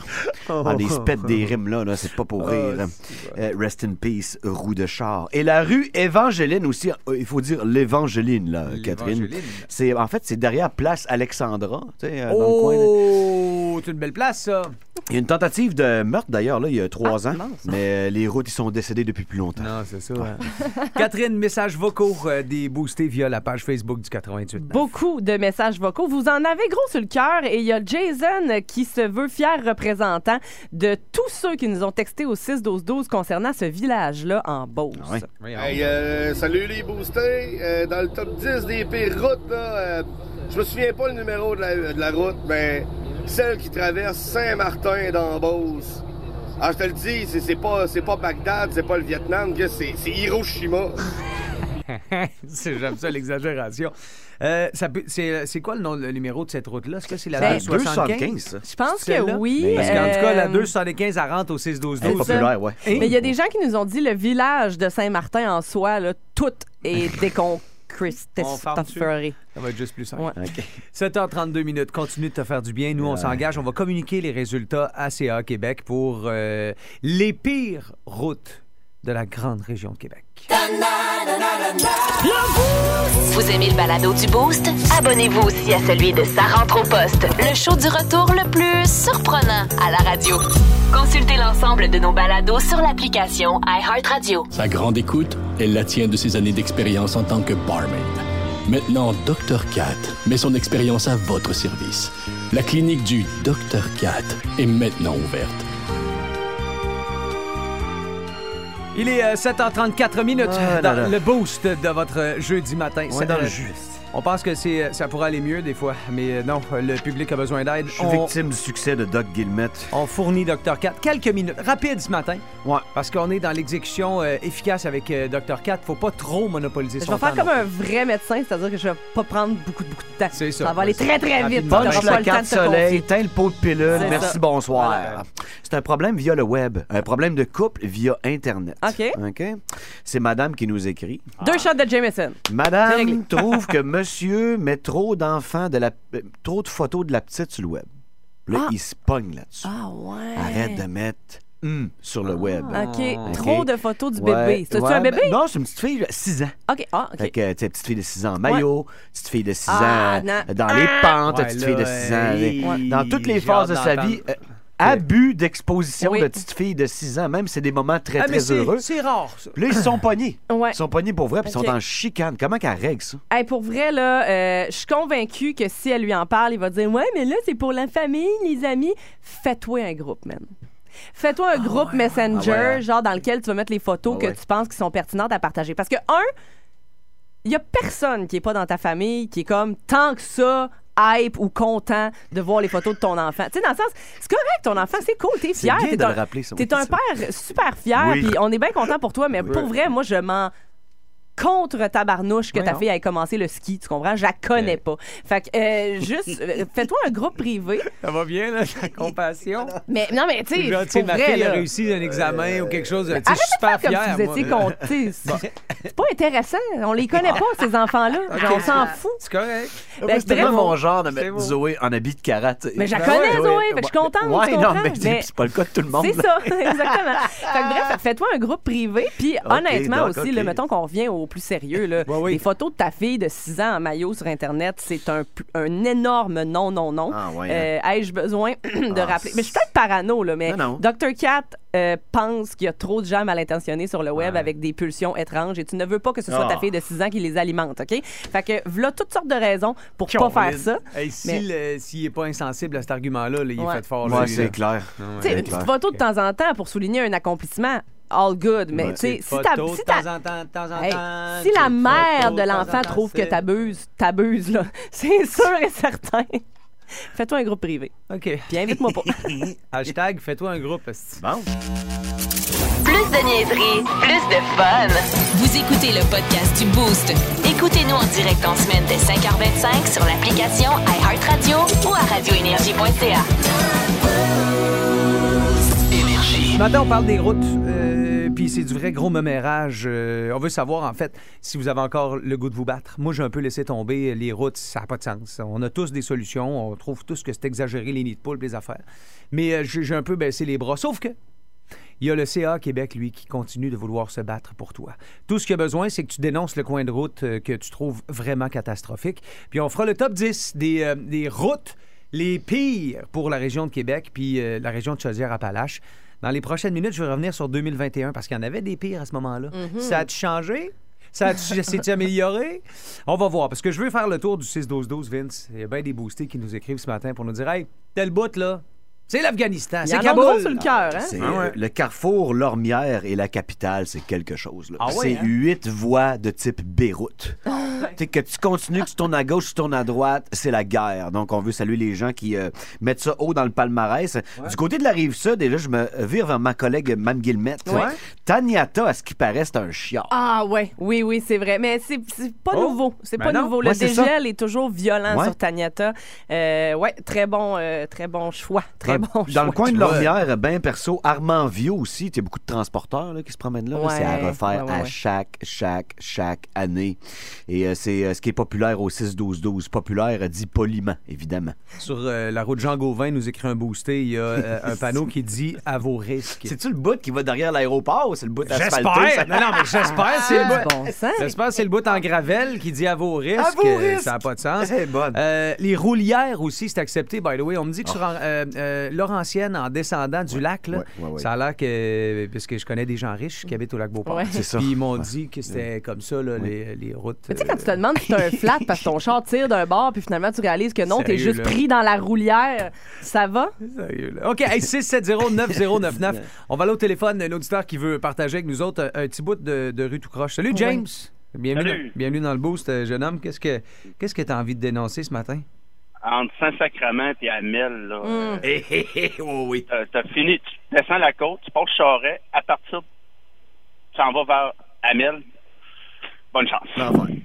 Ah, des spètes des rimes, là, là c'est pas pour rire. Euh, rest in peace, roue de char. Et la rue Évangéline aussi, euh, il faut dire l'Évangéline, là, Catherine. C'est, en fait, c'est derrière Place Alexandra, tu sais, euh, dans le coin. Oh, c'est une belle place, ça. Il y a une tentative de meurtre, d'ailleurs, là, il y a trois ans. Mais euh, les routes, ils sont décédés depuis plus longtemps. Non, c'est ça. [laughs] Catherine, messages vocaux euh, des boostés via la page Facebook du 88. Beaucoup de messages vocaux. Vous en avez gros sur le cœur et il y a Jason qui se veut fier représentant de tous ceux qui nous ont texté au 6-12-12 concernant ce village-là en Beauce. Ouais. Hey, euh, salut les boostés. Euh, dans le top 10 des pires routes, là, euh, je me souviens pas le numéro de la, de la route, mais celle qui traverse Saint-Martin dans Beauce. Ah, je te le dis, c'est, c'est pas, c'est pas Bagdad, c'est pas le Vietnam, que c'est, c'est Hiroshima. [laughs] C'est- J'aime ça, l'exagération. Euh, ça peut- c'est c'est quoi le, nom, le numéro de cette route-là? Est-ce que c'est la Ben, 275? 275, ça. Je pense que oui. Parce qu'en tout cas, la Euh, 275, elle rentre au 6-12-12. Elle est populaire, ouais. Mais il y a des gens qui nous ont dit le village de Saint-Martin en soi, là, tout est [laughs] On déconcristéré. Ça va être juste plus simple. Ouais. OK. 7h32 minutes. Continue de te faire du bien. Nous, on s'engage. On va communiquer les résultats à CA Québec pour euh, les pires routes de la grande région de Québec. Vous aimez le balado du Boost? Abonnez-vous aussi à celui de Sa rentre au poste, le show du retour le plus surprenant à la radio. Consultez l'ensemble de nos balados sur l'application iHeartRadio. Sa grande écoute, elle la tient de ses années d'expérience en tant que barmaid. Maintenant, Dr. Cat met son expérience à votre service. La clinique du Dr. Cat est maintenant ouverte. Il est euh, 7h34 minutes Ah, dans là, là. le boost de votre euh, jeudi matin. On C'est- est dans le euh, jus. On pense que c'est, euh, ça pourrait aller mieux des fois, mais euh, non, le public a besoin d'aide. Je suis On, victime du succès de Doc Guillemette. on fournit Dr. Cat quelques minutes, rapide ce matin, Ouais. parce qu'on est dans l'exécution euh, efficace avec euh, Dr. Cat. Faut pas trop monopoliser Je son vais faire temps comme un vrai médecin, c'est-à-dire que je vais pas prendre beaucoup, beaucoup de temps. C'est ça. Ça va aller très, très vite. Punch la le temps carte soleil, confier. teins le pot de pilule, C'est merci, ça. bonsoir. Voilà. C'est un problème via le web, un problème de couple via Internet. OK. OK? C'est madame qui nous écrit. Deux shots de Jameson. Madame trouve que [laughs] monsieur met trop d'enfants, de la, euh, trop de photos de la petite sur le web. Là, Ah. il se pogne là-dessus. Ah ouais. Arrête de mettre hum sur le web. OK. OK. Trop de photos du Ouais, bébé. C'est-tu ouais, un bébé? ben, non, c'est une petite fille, 6 ans. OK. Ah, Fait OK. que, tu sais, petite fille de 6 ans en maillot, petite fille de 6 Ah, ans non. dans les pentes, Ouais, petite là, fille de 6 ans. Dans toutes les phases de sa vie, euh, abus d'exposition Oui. de petite fille de 6 ans, même c'est des moments très, Ah, mais très heureux. c'est rare, ça. Puis Là, ils sont pognés. [laughs] Ouais. Ils sont pognés pour vrai, puis ils sont en chicane. Comment qu'elle règle ça? Hey, pour vrai, là, euh, je suis convaincue que si elle lui en parle, il va dire Ouais, mais là, c'est pour la famille, les amis. Fais-toi un groupe, man. Fais-toi un groupe Messenger, Ah ouais. genre dans lequel tu vas mettre les photos Ah que tu penses qui sont pertinentes à partager. Parce que, un, il y a personne qui est pas dans ta famille qui est comme tant que ça hype ou content de voir les photos de ton enfant. Tu sais, dans le sens, c'est correct, ton enfant, c'est cool, t'es C'est fier. bien T'es de un, le rappeler, ça, T'es oui. un père super fier, Oui. puis on est bien content pour toi, mais Oui. pour vrai, moi, je m'en contre tabarnouche que ta fille ait commencé le ski, tu comprends? Je la connais pas. Fait que, euh, juste, [laughs] euh, fais-toi un groupe privé. Ça va bien, là, la compassion? [laughs] Mais non, mais tu sais, Genre, tu sais, pour ma vrai, fille a là. réussi un examen ou quelque chose. Tu sais, je suis de faire super comme fier. si vous étiez moi. C'est c'est pas intéressant. On les connaît pas, ces enfants-là. Genre, on s'en fout. C'est correct. Ben, c'est bref, mon genre de mettre beau. Zoé en habit de karaté. Mais je la Ben connais, ouais, Zoé, fait que je suis contente, Ouais, tu non, comprends, mais mais- c'est pas le cas de tout le monde. C'est ça, [laughs] exactement. Fait que bref, fais-toi un groupe privé. Puis honnêtement doc, aussi, ok. mettons qu'on revient au plus sérieux. Là, [laughs] Ouais, oui. Les photos de ta fille de 6 ans en maillot sur Internet, c'est un, énorme non, non, non. Ah, ouais, Euh, Ai-je besoin [clears throat] de Ah, rappeler? Mais je suis peut-être parano, là, mais Non, non. Dr. Cat euh, pense qu'il y a trop de gens mal intentionnés sur le web Ouais. avec des pulsions étranges et tu ne veux pas que ce soit Ah. ta fille de 6 ans qui les alimente, OK? Fait que voilà toutes sortes de raisons pour pas faire ça. Hey, si Mais- le- S'il n'est pas insensible à cet argument-là, là, il Ouais. est fait fort. C'est clair. Ah c'est une petite photo de temps en temps pour souligner un accomplissement, all good. Mais Ouais. tu sais, si, ta, si, de ta- temps en temps, de temps en Hey, temps, si la mère de l'enfant trouve que t'abuses, t'abuses, là. [laughs] C'est sûr et certain. Fais-toi un groupe privé. OK. Puis invite-moi pas. [laughs] Hashtag, fais-toi un groupe. esti. Bon. Plus de niaiserie, plus de fun. Vous écoutez le podcast du Boost. Écoutez-nous en direct en semaine dès 5h25 sur l'application iHeartRadio ou à radioénergie.ca. Ce matin, on parle des routes, euh, puis c'est du vrai gros mémérage. Euh, on veut savoir, en fait, si vous avez encore le goût de vous battre. Moi, j'ai un peu laissé tomber les routes, ça n'a pas de sens. On a tous des solutions, on trouve tous que c'est exagéré, les nids de poule, les affaires. Mais euh, j'ai un peu baissé les bras, sauf que il y a le CA Québec, lui, qui continue de vouloir se battre pour toi. Tout ce qu'il a besoin, c'est que tu dénonces le coin de route que tu trouves vraiment catastrophique. Puis on fera le top 10 des, des routes les pires pour la région de Québec, puis la région de Chaudière-Appalaches. Dans les prochaines minutes, je vais revenir sur 2021 parce qu'il y en avait des pires à ce moment-là. Ça a-tu changé? Ça [laughs] s'est-tu amélioré? On va voir, parce que je veux faire le tour du 6-12-12, Vince. Il y a bien des boostés qui nous écrivent ce matin pour nous dire Hey, tel bout, là, c'est l'Afghanistan, c'est Kaboul. gros sur le cœur, hein? C'est, Ah ouais. euh, Le carrefour Lormière et la capitale, c'est quelque chose. là. Ah ouais, c'est hein? huit voies de type Beyrouth. Tu sais, que tu continues, que tu tournes à gauche, tu tournes à droite, c'est la guerre. Donc, on veut saluer les gens qui euh, mettent ça haut dans le palmarès. Du côté de la rive sud, et là, je me vire vers ma collègue Mme Guillemette. Ouais. Taniata, à ce qui paraît, c'est un chiard. Ah ouais, oui, oui, c'est vrai. Mais c'est c'est pas Oh. nouveau. C'est Ben pas non. nouveau. Le Ouais, c'est ça. dégel est toujours violent Ouais. sur Taniata. Euh, ouais, très bon, euh, très bon choix. Très dans, bon choix. dans le coin de. Lormière, ben perso, Armand-Vieux aussi, il y a beaucoup de transporteurs là, qui se promènent là. Ouais, c'est à refaire ouais, ouais, à chaque, chaque, chaque année. Et euh, c'est euh, ce qui est populaire au 6-12-12. Populaire dit poliment, évidemment. Sur euh, la route Jean Gauvin, nous écrit un boosté. Il y a euh, un [laughs] panneau qui dit à vos risques. C'est-tu le bout qui va derrière l'aéroport ou c'est le bout asphalté? J'espère! ça? Non, non, mais j'espère, c'est le Ah, bout. bon. J'espère que c'est le bout en gravelle qui dit à vos risques. À vos risques. Ça n'a pas de sens. C'est. Euh, les roulières aussi, c'est accepté, by the way. On me dit que sur euh, euh, Laurentienne, en descendant du lac, là, ouais, ouais, ouais. ça a l'air que. Parce que je connais des gens riches qui habitent au lac Beauport. Ouais. C'est ça. Puis ils m'ont dit que c'était comme ça, là, les, les routes. Tu sais, quand euh, tu te demandes si t'as un flat parce que ton [laughs] char tire d'un bord, puis finalement tu réalises que non, t'es juste là? pris dans la roulière, ça va? Sérieux, là. OK, hey, 670-9099. [laughs] On va aller au téléphone, un auditeur qui veut partager avec nous autres un, un petit bout de, de rue tout croche. Salut, James. Bienvenue, Salut. bienvenue dans le boost, euh, jeune homme. Qu'est-ce que qu'est-ce que tu as envie de dénoncer ce matin? Entre Saint-Sacrement et Amel, là, Hum. Hé, hé, hé, oh oui. t'as t'as fini, tu descends la côte, tu passes Charret, à partir, tu en vas vers Amel. Bonne chance.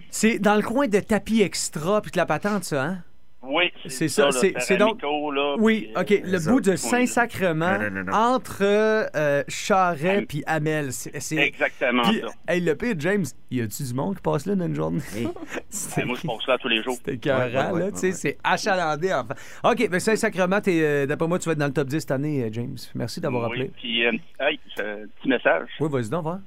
C'est dans le coin de tapis extra puis de la patente, ça, hein? Oui, C'est ça, c'est- donc- là, Oui, puis, OK. euh, Le bout de. Saint-Sacrement, entre euh, Charret puis Amel. Exactement Puis, ça. hey, le pire, James, y a-tu du monde qui passe là dans une journée? Hey. [laughs] Ben, moi, je passe là tous les jours. C'était écœurant, Ouais, ouais, ouais, là, ouais, tu sais, ouais. c'est achalandé, enfin. OK, mais Saint-Sacrement, t'es, euh, d'après moi, tu vas être dans le top 10 cette année, euh, James. Merci d'avoir oui, appelé. puis, euh, hey, euh, petit message. Oui, vas-y donc, va.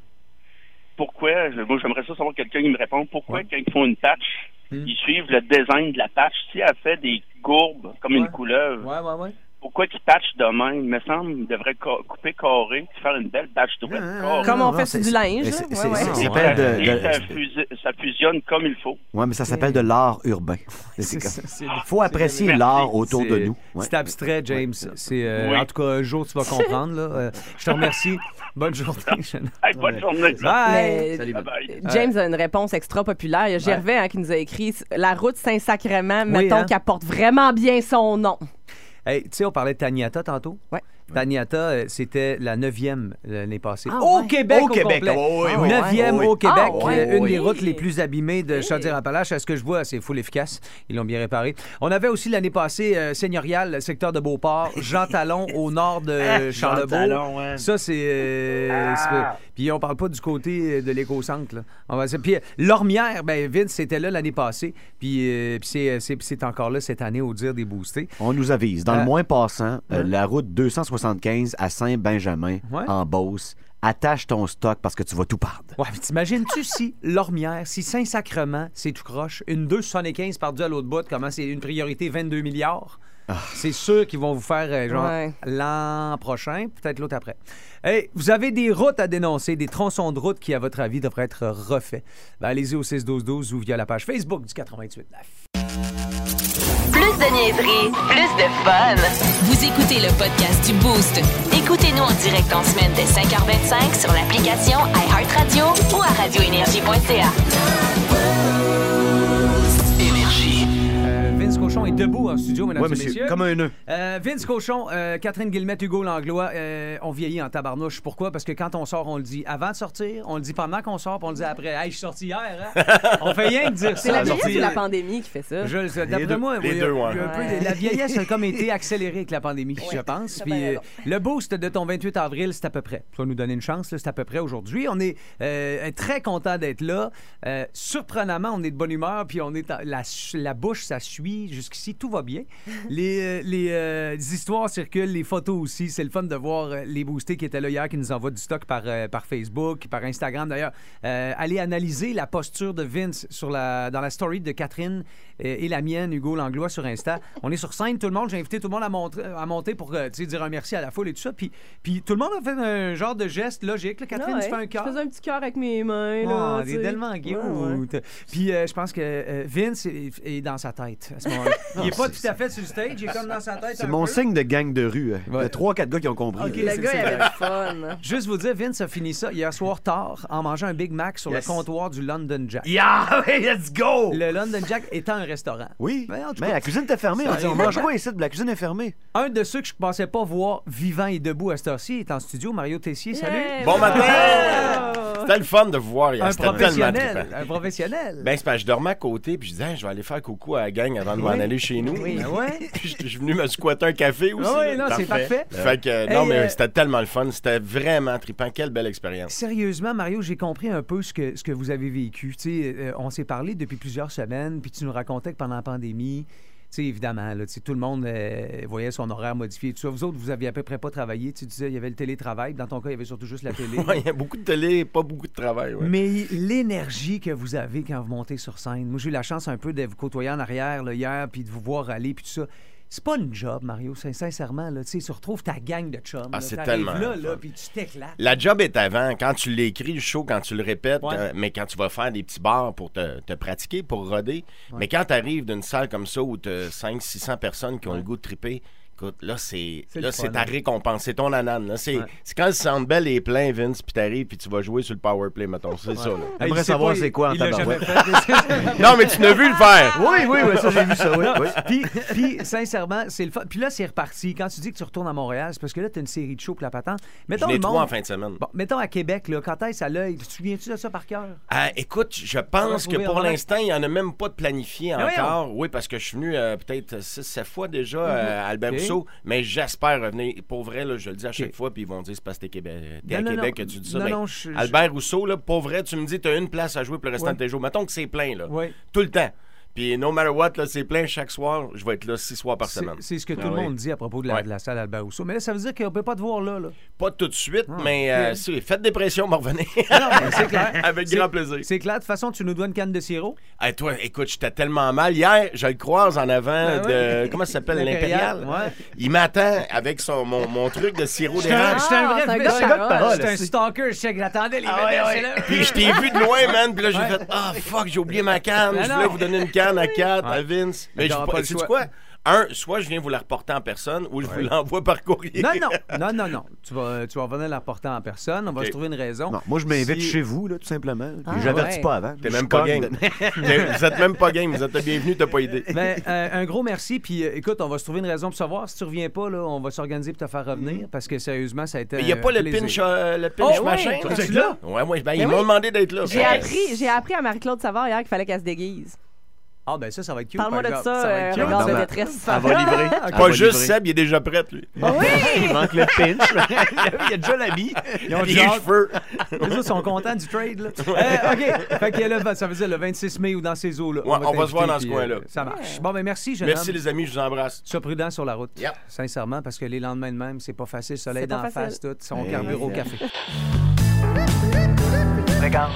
Pourquoi, moi, j'aimerais ça savoir quelqu'un qui me répond, pourquoi, Ouais. quand ils font une patch, Hmm. ils suivent le design de la patch. Si elle fait des courbes comme une couleuvre, Ouais, ouais, ouais. Pourquoi qu'ils patchent demain? Il me semble qu'ils devraient couper carré, faire une belle patch droite. carrée. Comme on fait sur du linge. Ouais, ouais. ça- de- de- fusionne comme il faut. Ouais, mais ça s'appelle de l'art urbain. [laughs] C'est- Il faut apprécier l'art autour de nous. Ouais. C'est abstrait, James. C'est euh, Oui. En tout cas, un jour, tu vas [laughs] comprendre. Là. Euh, je te remercie. Bonne journée. [laughs] Hey, bonne journée. Bye. Mais- Salut, Bye bye. James a une réponse extra populaire. Il y a Gervais hein, qui nous a écrit La route Saint-Sacrement, mettons hein. qu'elle porte vraiment bien son nom. Hey, tu sais, on parlait de Taniata tantôt. Ouais. Taniata, euh, c'était la neuvième l'année passée. Ah, au ouais. Québec, Au au, Québec, complet. oh, oui, oui. Neuvième oui. au Québec. Ah, ouais. euh, une des routes les plus abîmées de Chaudière-Appalaches. À ce que je vois, c'est full efficace. Ils l'ont bien réparé. On avait aussi l'année passée euh, Seigneurial, secteur de Beauport, Jean Talon au nord de [laughs] Charlebourg. Talon, ouais. Ça, c'est. euh, Puis on parle pas du côté de l'éco-centre. là. On va dire- Puis euh, Lormière, ben Vince, c'était là l'année passée. Puis, euh, puis c'est- encore là cette année au dire des boostés. On nous avise. Dans Euh, le moins passant, euh, hein? la route 275 à Saint-Benjamin, Ouais. en Beauce, attache ton stock parce que tu vas tout perdre. Ouais, mais t'imagines-tu si Lormière, si Saint-Sacrement, c'est tout croche, une 2,75 par à l'autre bout, comment c'est une priorité 22 milliards? C'est sûr qu'ils vont vous faire euh, genre Ouais. l'an prochain, peut-être l'autre après. Hey, vous avez des routes à dénoncer, des tronçons de route qui, à votre avis, devraient être refaits. Ben, allez-y au 6-12-12 ou via la page Facebook du 88 Plus de niaiserie, plus de fun. Vous écoutez le podcast du Boost. Écoutez-nous en direct en semaine dès 5h25 sur l'application iHeartRadio ou à radioénergie.ca. Vince Cochon est debout en studio, mesdames Oui, et monsieur. messieurs. Comme un nœud. Euh, Vince Cochon, euh, Catherine Guillemette, Hugo Langlois, euh, on vieillit en tabarnouche. Pourquoi? Parce que quand on sort, on le dit avant de sortir, on le dit pendant qu'on sort, puis on le dit après. Hey, je suis sorti hier, hein? [laughs] on fait rien que dire ça. C'est la Sorti- vieillesse ou la pandémie qui fait ça? Je le sais. D'après moi, les oui, deux, ouais. un peu Ouais. la vieillesse a comme été [laughs] accélérée avec la pandémie, je pense. Puis, euh, le boost de ton 28 avril, c'est à peu près. Tu vas nous donner une chance, c'est à peu près aujourd'hui. On est euh, très content d'être là. Euh, surprenamment, on est de bonne humeur, puis on est la, la bouche, ça suit. Jusqu'ici, tout va bien. Les, euh, les, euh, les histoires circulent, les photos aussi. C'est le fun de voir euh, les boostés qui étaient là hier, qui nous envoient du stock par, euh, par Facebook, par Instagram. D'ailleurs, euh, allez analyser la posture de Vince sur la, dans la story de Catherine et la mienne, Hugo Langlois, sur Insta. On est sur scène, tout le monde. J'ai invité tout le monde à, montrer- à monter pour dire un merci à la foule et tout ça. Puis, puis tout le monde a fait un genre de geste logique. là. Catherine, Ah tu fais un cœur. Je faisais un petit cœur avec mes mains. Là, t'es sais. tellement cute. Ouais, ouais. Puis je pense que Vince est, est dans sa tête à ce moment-là. Il est pas tout à fait sur le stage, il est comme dans sa tête. C'est un mon peu. signe de gang de rue. Il y a trois, quatre gars qui ont compris. Ok, là. Le gars, il avait du fun. Juste vous dire, Vince a fini ça hier soir tard en mangeant un Big Mac sur Yes. le comptoir du London Jack. Yeah! [laughs] Hey, let's go! Le London Jack étant un restaurant. Oui, en tout mais cas, la cuisine était fermée. On dit, on arrive. mange quoi ici? La cuisine est fermée. Un de ceux que je pensais pas voir vivant et debout à cette heure-ci est en studio, Mario Tessier. Salut! Bon matin! C'était le fun de vous voir hier. Un C'était tellement professionnel. trippant. Un professionnel. Ben, c'est parce que je dormais à côté, puis je disais, Hey, je vais aller faire coucou à la gang avant de m'en Oui. aller chez nous. Oui. Ben ouais. [laughs] Puis je suis venu me squatter un café aussi. Oui, là. non, c'est parfait. Fait que, Hey, non, mais euh, c'était tellement le fun. C'était vraiment trippant. Quelle belle expérience. Sérieusement, Mario, j'ai compris un peu ce que, ce que vous avez vécu. Tu sais, euh, on s'est parlé depuis plusieurs semaines, puis tu nous racontais que pendant la pandémie, sais, évidemment, là, tout le monde euh, voyait son horaire modifié. Tout ça. Vous autres, vous aviez à peu près pas travaillé. Tu disais, il y avait le télétravail. Dans ton cas, il y avait surtout juste la [laughs] télé. Ouais, Il y a beaucoup de télé, pas beaucoup de travail. ouais. Mais l'énergie que vous avez quand vous montez sur scène, moi j'ai eu la chance un peu de vous côtoyer en arrière là, hier, puis de vous voir aller, puis tout ça. C'est pas une job, Mario, sin- sincèrement. Là, tu sais, tu retrouves ta gang de chums. Ah, c'est tellement là, là, puis tu t'éclates. La job est avant. Quand tu l'écris, le show, quand tu le répètes, Ouais. euh, mais quand tu vas faire des petits bars pour te, te pratiquer, pour roder. Ouais. Mais quand tu arrives d'une salle comme ça où tu as 500-600 personnes qui ont le goût de triper, écoute, là, c'est C'est là c'est ta hein. récompense. C'est ton anane. là. C'est Ouais. c'est quand le Centre Bell est plein, Vince, puis t'arrives, puis tu vas jouer sur le power play, mettons. C'est ça, là. Hey, J'aimerais savoir pas, c'est quoi en tabarouette. [laughs] non, mais tu n'as vu le faire. Oui, oui, oui, ça, j'ai vu ça, oui. [laughs] Puis, puis, sincèrement, c'est le fun. Puis là, c'est reparti. Quand tu dis que tu retournes à Montréal, c'est parce que là, tu as une série de shows pour la patente. Mettons le trois monde- en fin de semaine. Bon, mettons à Québec, là, quand est-ce à l'œil? Tu te souviens-tu de ça par cœur? Ah, écoute, je pense que pour l'instant, il n'y en a même pas de planifié encore. Oui, parce que je suis venu euh, peut-être 6-7 fois déjà euh, à Albert Mais j'espère revenir. Pour vrai, là, je le dis à chaque fois, puis ils vont dire c'est parce que t'es Québec, t'es Non, à non, Québec non. que tu dis ça. Ben, je- Albert Rousseau, là, pour vrai, tu me dis tu as une place à jouer pour le restant Ouais. de tes jours. Mettons que c'est plein, là. Tout le temps. Puis no matter what, là, c'est plein chaque soir. Je vais être là six soirs par semaine. c'est ce que tout Ah le monde dit à propos de la, Ouais. de la salle Albert Rousseau. Mais là, ça veut dire qu'on ne peut pas te voir là. là. Pas tout de suite, Ah. mais euh, si, faites des pressions, m'en revenez. [laughs] Non, mais c'est clair. [laughs] Avec grand plaisir. C'est clair. De toute façon, tu nous dois une canne de sirop. Hey, toi, écoute, j'étais tellement mal. Hier, je le croise en avant Ben de. [laughs] Comment ça s'appelle? L'Impérial, ouais. Il m'attend avec son, mon, mon truc de sirop d'érable. j'étais un vrai c'est un gars de stalker. Je sais que j'attendais les Ah. Puis je t'ai vu de loin, man. Puis là, j'ai fait Ah, fuck, j'ai oublié ma canne. Non, je voulais vous donner une canne à Kat, à. Vince. Mais je sais quoi? Un, soit je viens vous la reporter en personne ou je vous l'envoie par courrier. Non, non, [laughs] non, non, non. Tu vas, tu vas venir la porter en personne. On va se trouver une raison. Non, moi, je m'invite Si- chez vous, là, tout simplement. Puis Ah, J'avertis ouais. pas avant. T'es Je même pas game. [laughs] Vous êtes même pas game. Vous êtes le bienvenu, t'as pas idée. Ben, euh, un gros merci. Puis euh, écoute, on va se trouver une raison pour savoir. Si tu reviens pas, là, on va s'organiser pour te faire revenir. Parce que sérieusement, ça a été. Mais il n'y a pas le pinch, euh, le pinch Oh, machin? ouais. là? Ouais, ouais, ben, Ben ils oui. m'ont demandé d'être là. J'ai appris à Marie-Claude Savard hier qu'il fallait qu'elle se déguise. Ah, ben ça, ça va être cute. Parle-moi par de ça, va euh, regard de détresse. Elle va livrer. Elle Pas va juste livrer. Seb, il est déjà prêt, lui. [laughs] Il manque le pinch. [laughs] il y a déjà l'habit. Ils ont Les hâte. cheveux. [laughs] Les autres sont contents du trade. Là. Euh, OK. Fait que là, ça veut dire le 26 mai ou dans ces eaux-là. Ouais, on va se voir dans ce coin-là. euh, ça marche. Bon, ben merci, jeune Merci, homme. les amis, je vous embrasse. Sois prudent sur la route. Yep. Sincèrement, parce que les lendemains de même, c'est pas facile. Soleil la face, tout. Son carbure au oui. café. Regarde,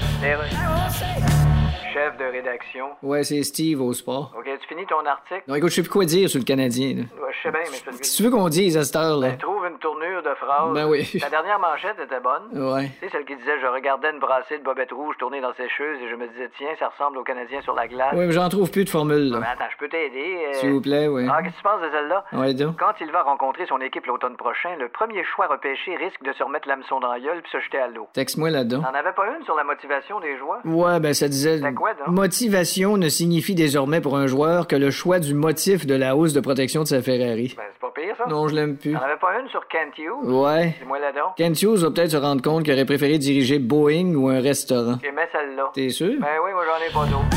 Chef de rédaction. Ouais, c'est Steve au sport. OK, tu finis ton article? Non, écoute, je sais plus quoi dire sur le Canadien. là. Ouais, je sais bien, mais Qu'est-ce que tu veux qu'on dise à cette heure-là? Ben, trouve une tournure de phrase. Ben oui. Ta dernière manchette était bonne. Ouais. Tu sais, celle qui disait Je regardais une brassée de bobettes rouges tourner dans sécheuse et je me disais Tiens, ça ressemble aux Canadiens sur la glace. Ouais, mais j'en trouve plus de formule, là. attends, je peux t'aider. euh. S'il vous plaît, oui. Ah, qu'est-ce que tu penses de celle-là? Ouais, donc. Quand il va rencontrer son équipe l'automne prochain, le premier choix repêché risque de se remettre l'hameçon dans la gueule puis se jeter à l'eau. Texte-moi là-dedans. T'en avais pas une sur la motivation des joueurs? Ouais, ben ça disait. Quoi? Motivation ne signifie désormais pour un joueur que le choix du motif de la hausse de protection de sa Ferrari. Ben, c'est pas pire, ça. Non, je l'aime plus. T'en avais pas une sur Kent Hughes? Ouais. Dis-moi là donc. Kent Hughes va peut-être se rendre compte qu'il aurait préféré diriger Boeing ou un restaurant. Mets celle-là. T'es sûr? Ben oui, moi j'en ai pas d'autres.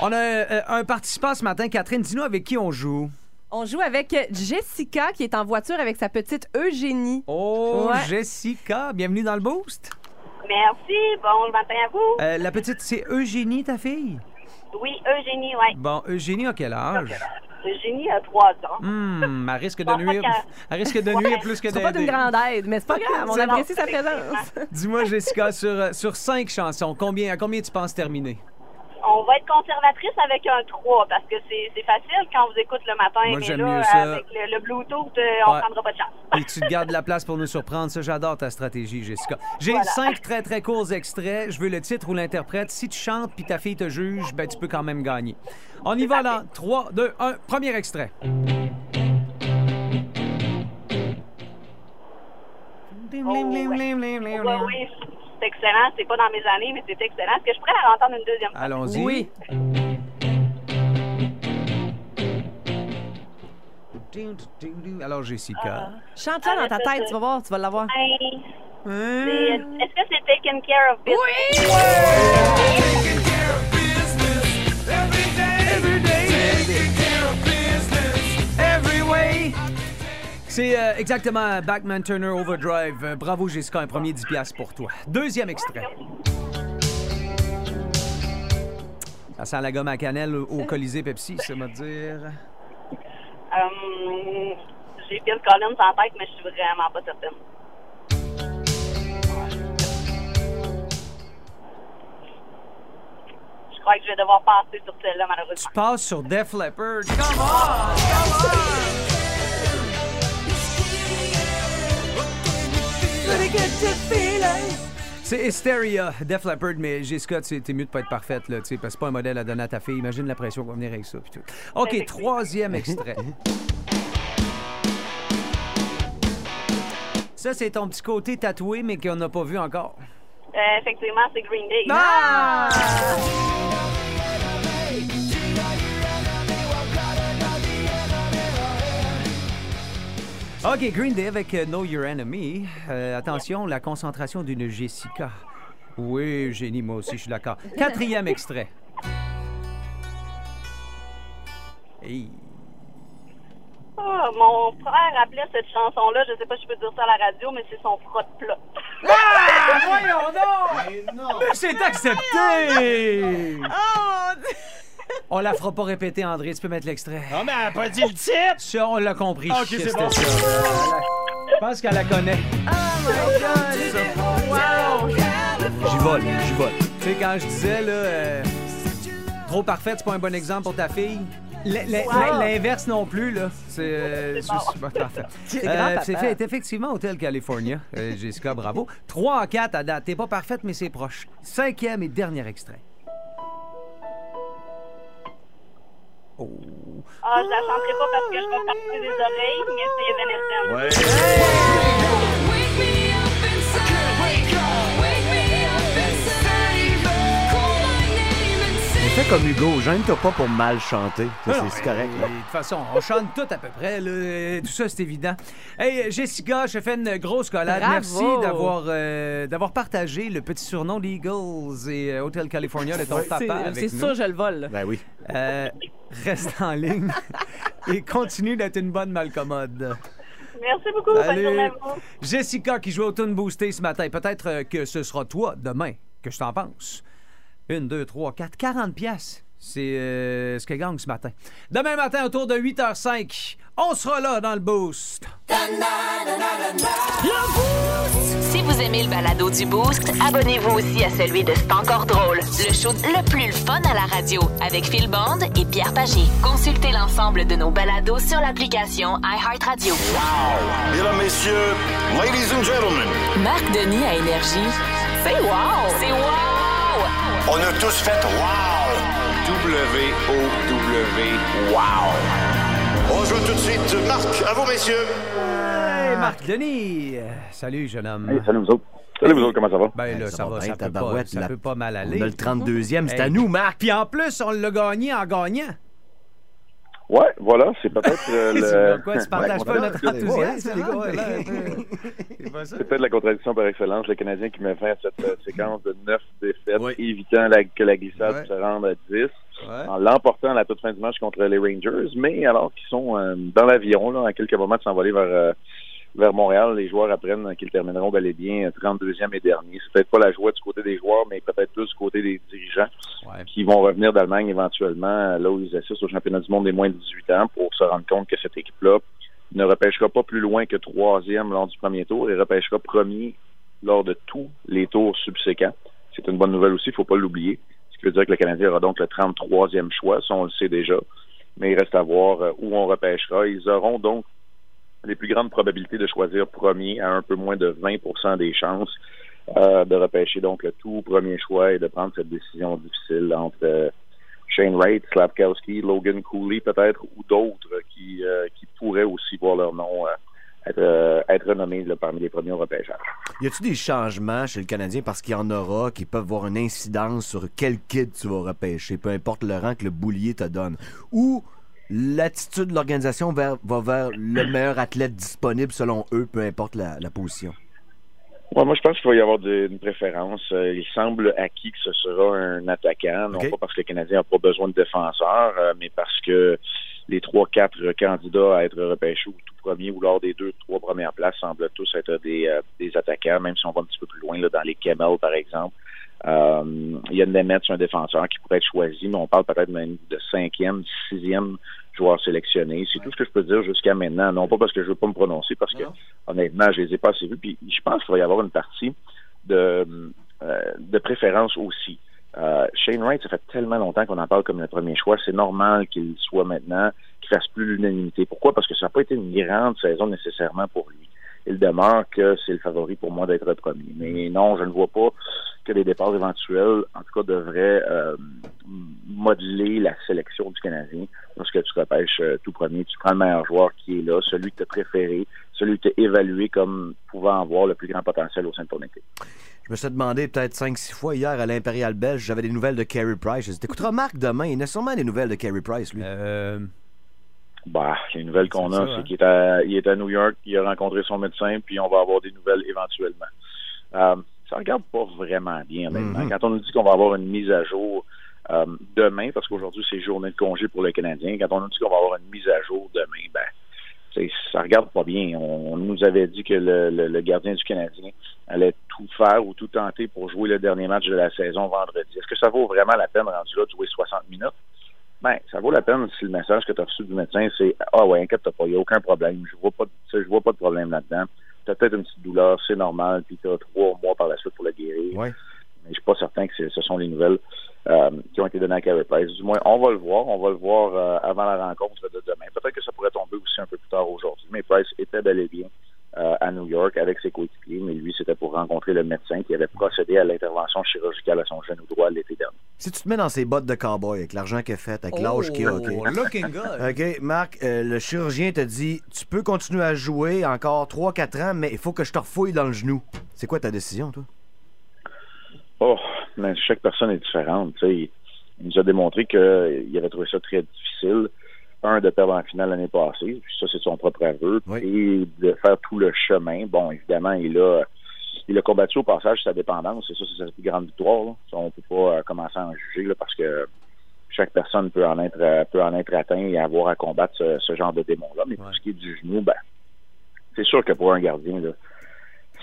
On a euh, un participant ce matin. Catherine, dis-nous avec qui on joue. On joue avec Jessica qui est en voiture avec sa petite Eugénie. Oh, Ouais. Jessica, bienvenue dans le Boost. Merci. Bon matin à vous. Euh, la petite, c'est Eugénie, ta fille? Oui, Eugénie, oui. Bon, Eugénie a quel âge? Eugénie a trois ans. Hmm, elle risque de nuire. Elle risque de nuire plus que C'est pas d'une d'aider. grande aide, mais c'est pas grave, on apprécie sa présence. Dis-moi, Jessica, sur, euh, sur cinq chansons, combien, à combien tu penses terminer? On va être conservatrice avec un 3 parce que c'est facile quand on vous écoute le matin. Moi, mais j'aime là, mieux ça. avec le, le Bluetooth, euh, on Ouais. prendra pas de chance. [laughs] Et tu te gardes la place pour nous surprendre. Ça, j'adore ta stratégie, Jessica. J'ai Voilà. cinq très, très courts extraits. Je veux le titre ou l'interprète. Si tu chantes puis ta fille te juge, ben, tu peux quand même gagner. On y va là. 3, 2, 1. Premier extrait. Oh, ouais. Ouais, oui, c'est excellent. C'est pas dans mes années, mais c'est excellent. Est-ce que je pourrais la entendre une deuxième fois? Allons-y. Oui. Alors, Jessica. Chante-la dans ta tête, tu vas voir, tu vas l'avoir. Hey, Hein? c'est- Est-ce que c'est Taking Care of Business? C'est euh, exactement Backman Turner Overdrive. Euh, bravo, Jessica. Un premier 10$ piastres pour toi. Deuxième extrait. Ça sent la gomme à cannelle au Colisée Pepsi, ça m'a dire. Euh, J'ai Bill Collins en tête, mais je suis vraiment pas certaine. Je crois que je vais devoir passer sur celle-là, malheureusement. Passe sur Def Leppard. Come on! C'est Hysteria, Def Leppard, mais tu sais, t'es mieux de pas être parfaite, là, tu sais, parce que c'est pas un modèle à donner à ta fille. Imagine la pression qu'on va venir avec ça. puis tout. OK, troisième extrait. [laughs] Ça, c'est ton petit côté tatoué, mais qu'on n'a pas vu encore. Euh, effectivement, c'est Green Day. Ah! OK, Green Day avec euh, Know Your Enemy. Euh, attention, la concentration d'une Jessica. Oui, génie, moi aussi, je suis d'accord. Quatrième extrait. Hey. Ah, mon frère appelait cette chanson-là, je sais pas si je peux dire ça à la radio, mais c'est son frotte-plat. Ah, voyons donc! Mais c'est accepté! Oh! On la fera pas répéter, André. Tu peux mettre l'extrait. Non, mais elle a pas dit le titre! Ça, on l'a compris. Ok, c'est C'était bon. ça. Je pense qu'elle la connaît. J'y vole, j'y vole. Tu sais, quand je disais, là, euh, trop parfaite, c'est pas un bon exemple pour ta fille. Wow. L'inverse non plus, là. C'est euh, C'est bon. parfait. [laughs] C'est Euh, fait effectivement Hotel California. Euh, Jessica, bravo. 3 en 4 à date. T'es pas parfaite, mais c'est proche. Cinquième et dernier extrait. Ah, je la chanterai pas parce que je vais partir des oreilles, mais c'est Evanescence. Fais comme Hugo, gêne-toi pas pour mal chanter. Ça, Non, c'est- correct. De toute façon, on chante tout à peu près. là. Tout ça, c'est évident. Hey, Jessica, je te fais une grosse collade. Bravo. Merci d'avoir euh, d'avoir partagé le petit surnom d'Eagles et euh, Hotel California de ton C'est- papa C'est sûr, je le vole. Ben oui. Euh, reste en ligne [laughs] et continue d'être une bonne malcommode. Merci beaucoup. Bonne Salut. journée à vous. Jessica qui joue au Tune Boosté ce matin. Peut-être que ce sera toi demain. Que je t'en pense. Une, deux, trois, quatre, 40 pièces. C'est euh, ce que gagne ce matin. Demain matin, autour de 8h05, on sera là dans le Boost. Si vous aimez le balado du Boost, abonnez-vous aussi à celui de C'est encore drôle, le show le plus le fun à la radio avec Phil Bond et Pierre Pagé. Consultez l'ensemble de nos balados sur l'application iHeartRadio. Mesdames, Messieurs, Ladies and Gentlemen, Marc Denis à Énergie. C'est wow! C'est wow! On a tous fait Wow! W-O-W, Wow! On joue tout de suite. Marc, à vous, messieurs. Hey, Marc Denis. Salut, jeune homme. Hey, salut vous autres. Salut vous autres, comment ça va? Ben là, ça ça, va va, bien, ça, peut pas, tabarouette, ça la- peut pas mal aller. On a le 32e, c'est Hey. à nous, Marc. Puis en plus, on l'a gagné en gagnant. Ouais, voilà, c'est peut-être euh, le... [laughs] quoi, tu partages pas notre c'est- enthousiasme, les gars? C'est pas ça? C'est peut-être la contradiction par excellence, le Canadien qui met fin à cette euh, séquence de neuf défaites, évitant la- que la glissade Ouais. se rende à 10, Ouais. en l'emportant à la toute fin du match contre les Rangers, mais alors qu'ils sont euh, dans l'avion, là, à quelques moments de s'envoler vers, euh, vers Montréal, les joueurs apprennent qu'ils termineront bel et bien euh, 32e et dernier. C'est peut-être pas la joie du côté des joueurs, mais peut-être plus du côté des dirigeants Ouais. qui vont revenir d'Allemagne éventuellement, là où ils assistent au championnat du monde des moins de 18 ans, pour se rendre compte que cette équipe-là ne repêchera pas plus loin que troisième lors du premier tour et repêchera premier lors de tous les tours subséquents. C'est une bonne nouvelle aussi, il ne faut pas l'oublier. Ce qui veut dire que le Canadien aura donc le 33e choix, ça on le sait déjà. Mais il reste à voir euh, où on repêchera. Ils auront donc les plus grandes probabilités de choisir premier à un peu moins de 20% des chances euh, de repêcher donc le tout premier choix et de prendre cette décision difficile entre euh, Shane Wright, Slavkowski, Logan Cooley peut-être ou d'autres qui, euh, qui pourraient aussi voir leur nom être, être nommés là, parmi les premiers au repêchage. Y a-tu des changements chez le Canadien? Parce qu'il y en aura qui peuvent avoir une incidence sur quel kid tu vas repêcher, peu importe le rang que le boulier te donne? Ou l'attitude de l'organisation va vers le meilleur athlète disponible selon eux, peu importe la, la position? Ouais, moi, je pense qu'il va y avoir de- une préférence. Euh, il semble acquis que ce sera un attaquant, non pas parce que le Canadien n'a pas besoin de défenseurs, euh, mais parce que les trois, quatre candidats à être repêchés au tout premier ou lors des deux, trois premières places semblent tous être des, euh, des attaquants, même si on va un petit peu plus loin là, dans les Kemmel, par exemple. Euh, il y a Nemeth, un défenseur qui pourrait être choisi, mais on parle peut-être même de cinquième, sixième joueur sélectionné. C'est tout ce que je peux dire jusqu'à maintenant. Non pas parce que je veux pas me prononcer, parce que honnêtement, je les ai pas assez vus. Puis je pense qu'il va y avoir une partie de, euh, de préférence aussi. Euh, Shane Wright, ça fait tellement longtemps qu'on en parle comme le premier choix. C'est normal qu'il soit maintenant, qu'il fasse plus l'unanimité. Pourquoi? Parce que ça n'a pas été une grande saison nécessairement pour lui. Il demeure que c'est le favori pour moi d'être premier. Mais non, je ne vois pas que les départs éventuels, en tout cas, devraient euh, modeler la sélection du Canadien. Lorsque tu repêches euh, tout premier, tu prends le meilleur joueur qui est là, celui que tu as préféré, celui que tu as évalué comme pouvant avoir le plus grand potentiel au sein de ton équipe. Je me suis demandé peut-être 5-6 fois hier à l'Impérial Belge, j'avais des nouvelles de Carey Price. Je dit, t'écouteras Marc demain, il y a sûrement des nouvelles de Carey Price, lui. Bah, les nouvelles qu'on a, c'est hein. qu'il est à, il est à New York, il a rencontré son médecin, puis on va avoir des nouvelles éventuellement. Euh, ça regarde pas vraiment bien, honnêtement. Mhm. Quand on nous dit qu'on va avoir une mise à jour euh, demain, parce qu'aujourd'hui c'est journée de congé pour le Canadien, quand on nous dit qu'on va avoir une mise à jour demain, ben, ça regarde pas bien. On, on nous avait dit que le, le- le gardien du Canadien allait tout faire ou tout tenter pour jouer le dernier match de la saison vendredi. Est-ce que ça vaut vraiment la peine rendu là de jouer 60 minutes? Ben, ça vaut la peine si le message que tu as reçu du médecin, c'est Ah ouais, inquiète-toi pas, il n'y a aucun problème. Je vois pas je vois pas de problème là-dedans. Tu as peut-être une petite douleur, c'est normal, puis tu as trois mois par la suite pour le guérir. Ouais. Mais je suis pas certain que ce sont les nouvelles euh, qui ont été données à Carey Price. Du moins, on va le voir. On va le voir euh, avant la rencontre de demain. Peut-être que ça pourrait tomber aussi un peu plus tard aujourd'hui. Mais Price était bel et bien euh, à New York avec ses coéquipiers, mais lui, c'était pour rencontrer le médecin qui avait procédé à l'intervention chirurgicale à son genou droit l'été dernier. Si tu te mets dans ses bottes de cowboy avec l'argent qu'il a fait, avec Oh, l'âge qu'il a, OK. looking good. [laughs] OK, Marc, euh, le chirurgien te dit tu peux continuer à jouer encore 3-4 ans, mais il faut que je te refouille dans le genou. C'est quoi ta décision, toi? Oh, mais chaque personne est différente. tu sais. Il, il nous a démontré qu'il avait trouvé ça très difficile. Un, de perdre en finale l'année passée, ça, c'est son propre aveu. Et de faire tout le chemin. Bon, évidemment, il a, il a combattu au passage sa dépendance. Et ça, c'est sa plus grande victoire. là. Ça, on peut pas euh, commencer à en juger là, parce que chaque personne peut en être euh, peut en être atteint et avoir à combattre ce, ce genre de démon-là. Mais pour ce qui est du genou, ben, c'est sûr que pour un gardien, là,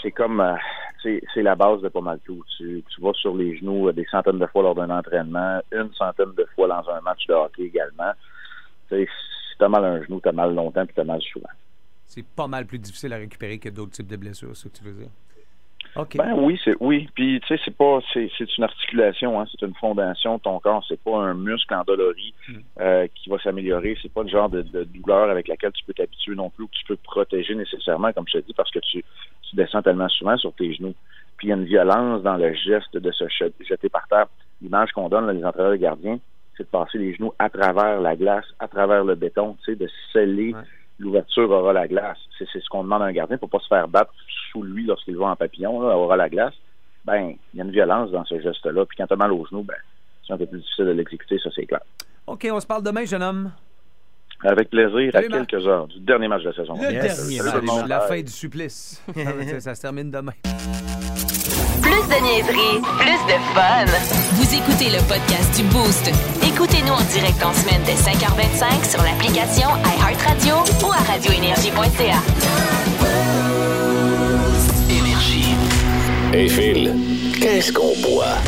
c'est comme euh, c'est c'est la base de pas mal tout. Tu, tu vas sur les genoux euh, des centaines de fois lors d'un entraînement, une centaine de fois dans un match de hockey également. Tu sais, Si t'as mal à un genou, t'as mal longtemps puis t'as mal souvent. C'est pas mal plus difficile à récupérer que d'autres types de blessures, c'est ce que tu veux dire? OK. Ben oui, c'est oui. Puis tu sais, c'est pas c'est c'est une articulation, hein, c'est une fondation de ton corps. C'est pas un muscle endolori euh, qui va s'améliorer. C'est pas le genre de, de douleur avec laquelle tu peux t'habituer non plus ou que tu peux te protéger nécessairement, comme je te dis, parce que tu, tu descends tellement souvent sur tes genoux. Puis il y a une violence dans le geste de se jet- jeter par terre. L'image qu'on donne, là, les entraîneurs de gardiens, c'est de passer les genoux à travers la glace, à travers le béton, tu sais, de sceller l'ouverture aura la glace. C'est c'est ce qu'on demande à un gardien pour pas se faire battre sous lui lorsqu'il va en papillon, là, aura la glace. Ben, il y a une violence dans ce geste-là. Puis quand t'as mal aux genoux, ben, c'est un peu plus difficile de l'exécuter, ça c'est clair. OK, on se parle demain, jeune homme. Avec plaisir, Salut, à Marc. quelques heures du dernier match de la saison. Le dernier Salut match, le la fin du supplice. [laughs] ça, ça se termine demain. Plus de niaiserie, plus de fun. Vous écoutez le podcast du Boost. Écoutez-nous en direct en semaine dès 5h25 sur l'application iHeartRadio ou à radioénergie.ca. Énergie. Hey Phil, qu'est-ce qu'on boit?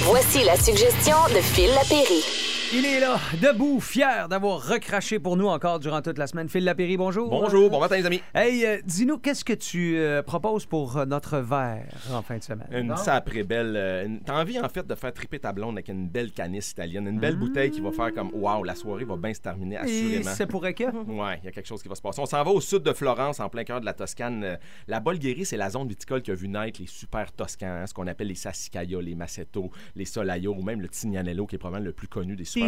Voici la suggestion de Phil Lapéry. Il est là, debout, fier d'avoir recraché pour nous encore durant toute la semaine. Phil Lapéry, bonjour. Bonjour, bon matin les amis. Hey, euh, dis-nous, qu'est-ce que tu euh, proposes pour euh, notre verre en fin de semaine? Une sacrée belle. euh, T'as envie, en fait, de faire triper ta blonde avec une belle canisse italienne, une belle bouteille qui va faire comme Waouh, la soirée va bien se terminer, assurément. ça pourrait que? [laughs] Ouais, il y a quelque chose qui va se passer. On s'en va au sud de Florence, en plein cœur de la Toscane. Euh, La Bulgarie, c'est la zone viticole qui a vu naître les super toscans, hein, ce qu'on appelle les Sassicaia, les Maceto, les Solaio ou même le Tignanello, qui est probablement le plus connu des super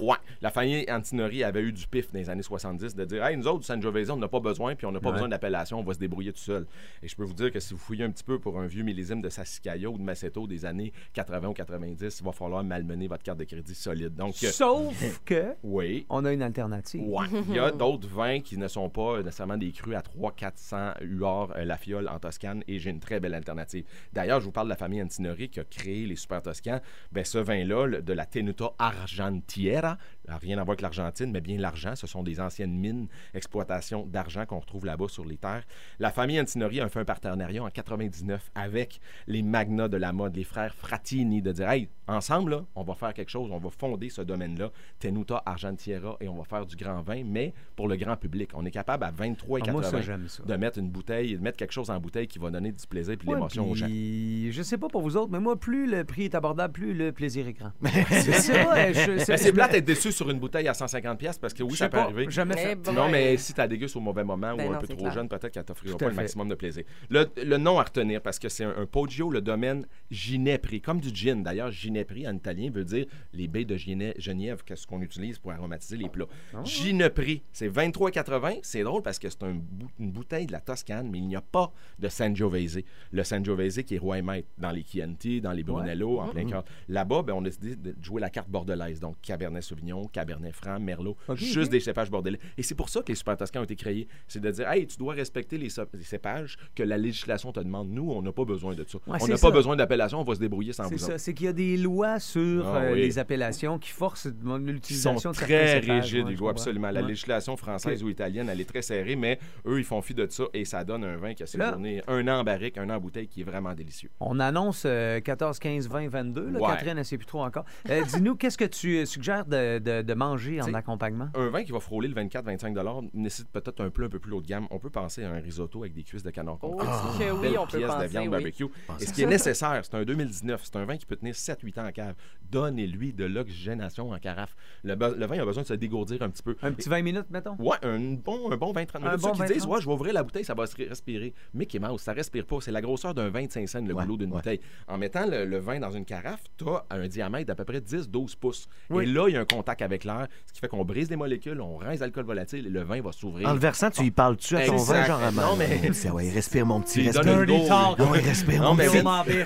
Ouais. La famille Antinori avait eu du pif dans les années 70 de dire Hey, nous autres, Sangiovese, on n'a pas besoin, puis on n'a pas Ouais. besoin d'appellation, on va se débrouiller tout seul. Et je peux vous dire que si vous fouillez un petit peu pour un vieux millésime de Sassicaia ou de Maceto des années 80 ou 90, il va falloir malmener votre carte de crédit solide. Donc, euh, Sauf [laughs] que oui. on a une alternative. Ouais. [laughs] Il y a d'autres vins qui ne sont pas nécessairement des crus à 300-400 UR euh, la fiole en Toscane et j'ai une très belle alternative. D'ailleurs, je vous parle de la famille Antinori qui a créé les super toscans. Ben, ce vin-là, de la Tenuta Argentiera, n'a rien à voir avec l'Argentine, mais bien l'argent. Ce sont des anciennes mines, exploitation d'argent qu'on retrouve là-bas sur les terres. La famille Antinori a fait un partenariat en 99 avec les magnats de la mode, les frères Fratini, de dire Hey, ensemble, là, on va faire quelque chose, on va fonder ce domaine-là, Tenuta Argentiera, et on va faire du grand vin, mais pour le grand public. On est capable à 23,80 Ah, de mettre une bouteille, de mettre quelque chose en bouteille qui va donner du plaisir et de Ouais, l'émotion aux gens. Je sais pas pour vous autres, mais moi, plus le prix est abordable, plus le plaisir est grand. [laughs] c'est ça, c'est plate d'être déçu sur une bouteille à 150$, pièces parce que oui, ça peut pas, arriver. jamais fait. Eh Non, mais si tu dégustes au mauvais moment Ben ou un non, peu trop clair. jeune, peut-être qu'elle t'offrira pas le maximum de plaisir. Le, le nom à retenir, parce que c'est un, un Poggio, le domaine Ginepri, comme du gin. D'ailleurs, Ginepri en italien veut dire les baies de Gine- Genièvre, qu'est-ce qu'on utilise pour aromatiser les plats. Ah. Ginepri, c'est 23,80. C'est drôle parce que c'est un bou- une bouteille de la Toscane, mais il n'y a pas de Sangiovese. Le Sangiovese qui est roi et maître dans les Chianti, dans les Brunello, en plein Mhm. cœur. Là-bas, ben, on a décidé de jouer la carte bordelaise, donc Cabernet Sauvignon, Cabernet Franc, Merlot, juste des cépages bordelais. Et c'est pour ça que les super toscans ont été créés. C'est de dire, hey, tu dois respecter les, so- les cépages que la législation te demande. Nous, on n'a pas besoin de ça. Ouais, on c'est n'a pas ça. besoin d'appellation, on va se débrouiller sans C'est vous ça, autres. c'est qu'il y a des lois sur Ah euh, oui. les appellations qui forcent l'utilisation de très rigides, Ouais, comprends. absolument. La Ouais. législation française ou italienne, elle est très serrée, mais eux, ils font fi de ça et ça donne un vin qui a séjourné un an en barrique, un an en bouteille, qui est vraiment délicieux. On annonce euh, 14, 15, 20, 22. Là, Ouais. Catherine, elle ne sait plus trop encore. Euh, Dis-nous, qu'est-ce que tu euh, suggères de, de- de manger en accompagnement? Un vin qui va frôler le 24-25 nécessite peut-être un plat un peu plus haut de gamme. On peut penser à un risotto avec des cuisses de canard confit. Oh, oui, on peut pièce penser, de viande oui. barbecue. Et ce qui est nécessaire, c'est un 2019. C'est un vin qui peut tenir 7-8 ans en cave. Donnez-lui de l'oxygénation en carafe. Le, le vin a besoin de se dégourdir un petit peu. Un petit 20 minutes, mettons? Ouais, un bon, un bon 20-30 Un minutes. bon Ceux qui 20-30. disent, ouais, je vais ouvrir la bouteille, ça va se respirer. Mickey Mouse, ça respire pas. C'est la grosseur d'un 25 cents, le goulot d'une bouteille. En mettant le, le vin dans une carafe, tu as un diamètre d'à peu près 10-12 pouces. Oui. Et là, il y a un contact avec l'air, ce qui fait qu'on brise les molécules, on rince l'alcool volatile et le vin va s'ouvrir. En le versant, tu y parles-tu à ton vin, genre à Non, mais. C'est, ouais, respire, mon petit, respire. go. Ah ouais, respire, Non, mon mais petit.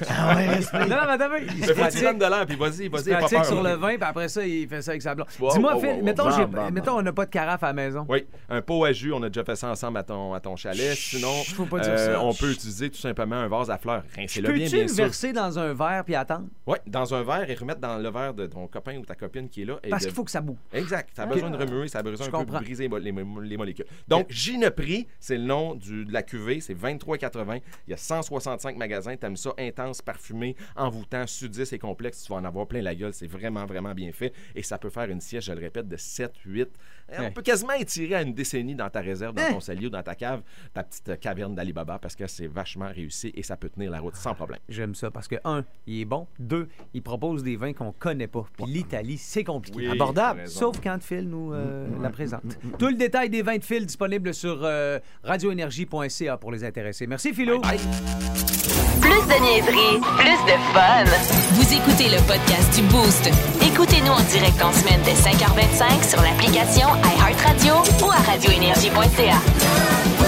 Ah ouais, respire. Non, mais attends, il Mais se faut que tu donnes de l'air, puis vas-y, il se vas-y, pas peur. sur le vin, puis après ça, il fait ça avec sa blonde. Wow, Dis-moi, wow, Phil, wow, wow. mettons, j'ai- on n'a pas de carafe à la maison. Oui, un pot à jus, on a déjà fait ça ensemble à ton, à ton chalet. Sinon, euh, faut pas dire ça. on peut utiliser tout simplement un vase à fleurs. Rincez-le bien, Peux-tu bien le sûr. verser dans un verre puis attendre? Oui, dans un verre et remettre dans le verre de ton copain ou ta copine qui est là. et Parce de- qu'il faut que ça boue. Exact. Ça a Ok. besoin de remuer, ça a besoin Je un peu de briser les, mo- les molécules. Donc, Gine Prix, c'est le nom du- de la cuvée, c'est 23,80. Il y a 165 magasins. T'aimes ça intense, parfumé, envoûtant, sudis et complexe. Tu vas en avoir plein la gueule. C'est vraiment, vraiment bien fait. Et ça peut faire une siège, je le répète, de 7, 8. On Ouais. peut quasiment étirer à une décennie dans ta réserve, dans Hein? ton cellier ou dans ta cave, ta petite euh, caverne d'Alibaba, parce que c'est vachement réussi et ça peut tenir la route sans problème. J'aime ça parce que, un, il est bon. Deux, il propose des vins qu'on connaît pas. Puis l'Italie, c'est compliqué. Oui, Abordable. Sauf quand Phil nous euh, la présente. Tout le détail des vins de Phil disponible sur euh, radioénergie.ca pour les intéressés. Merci, Philo. Plus de niaiserie, plus de fun. Vous écoutez le podcast du Boost. Écoutez-nous en direct en semaine dès 5h25 sur l'application iHeartRadio ou à radioénergie.ca.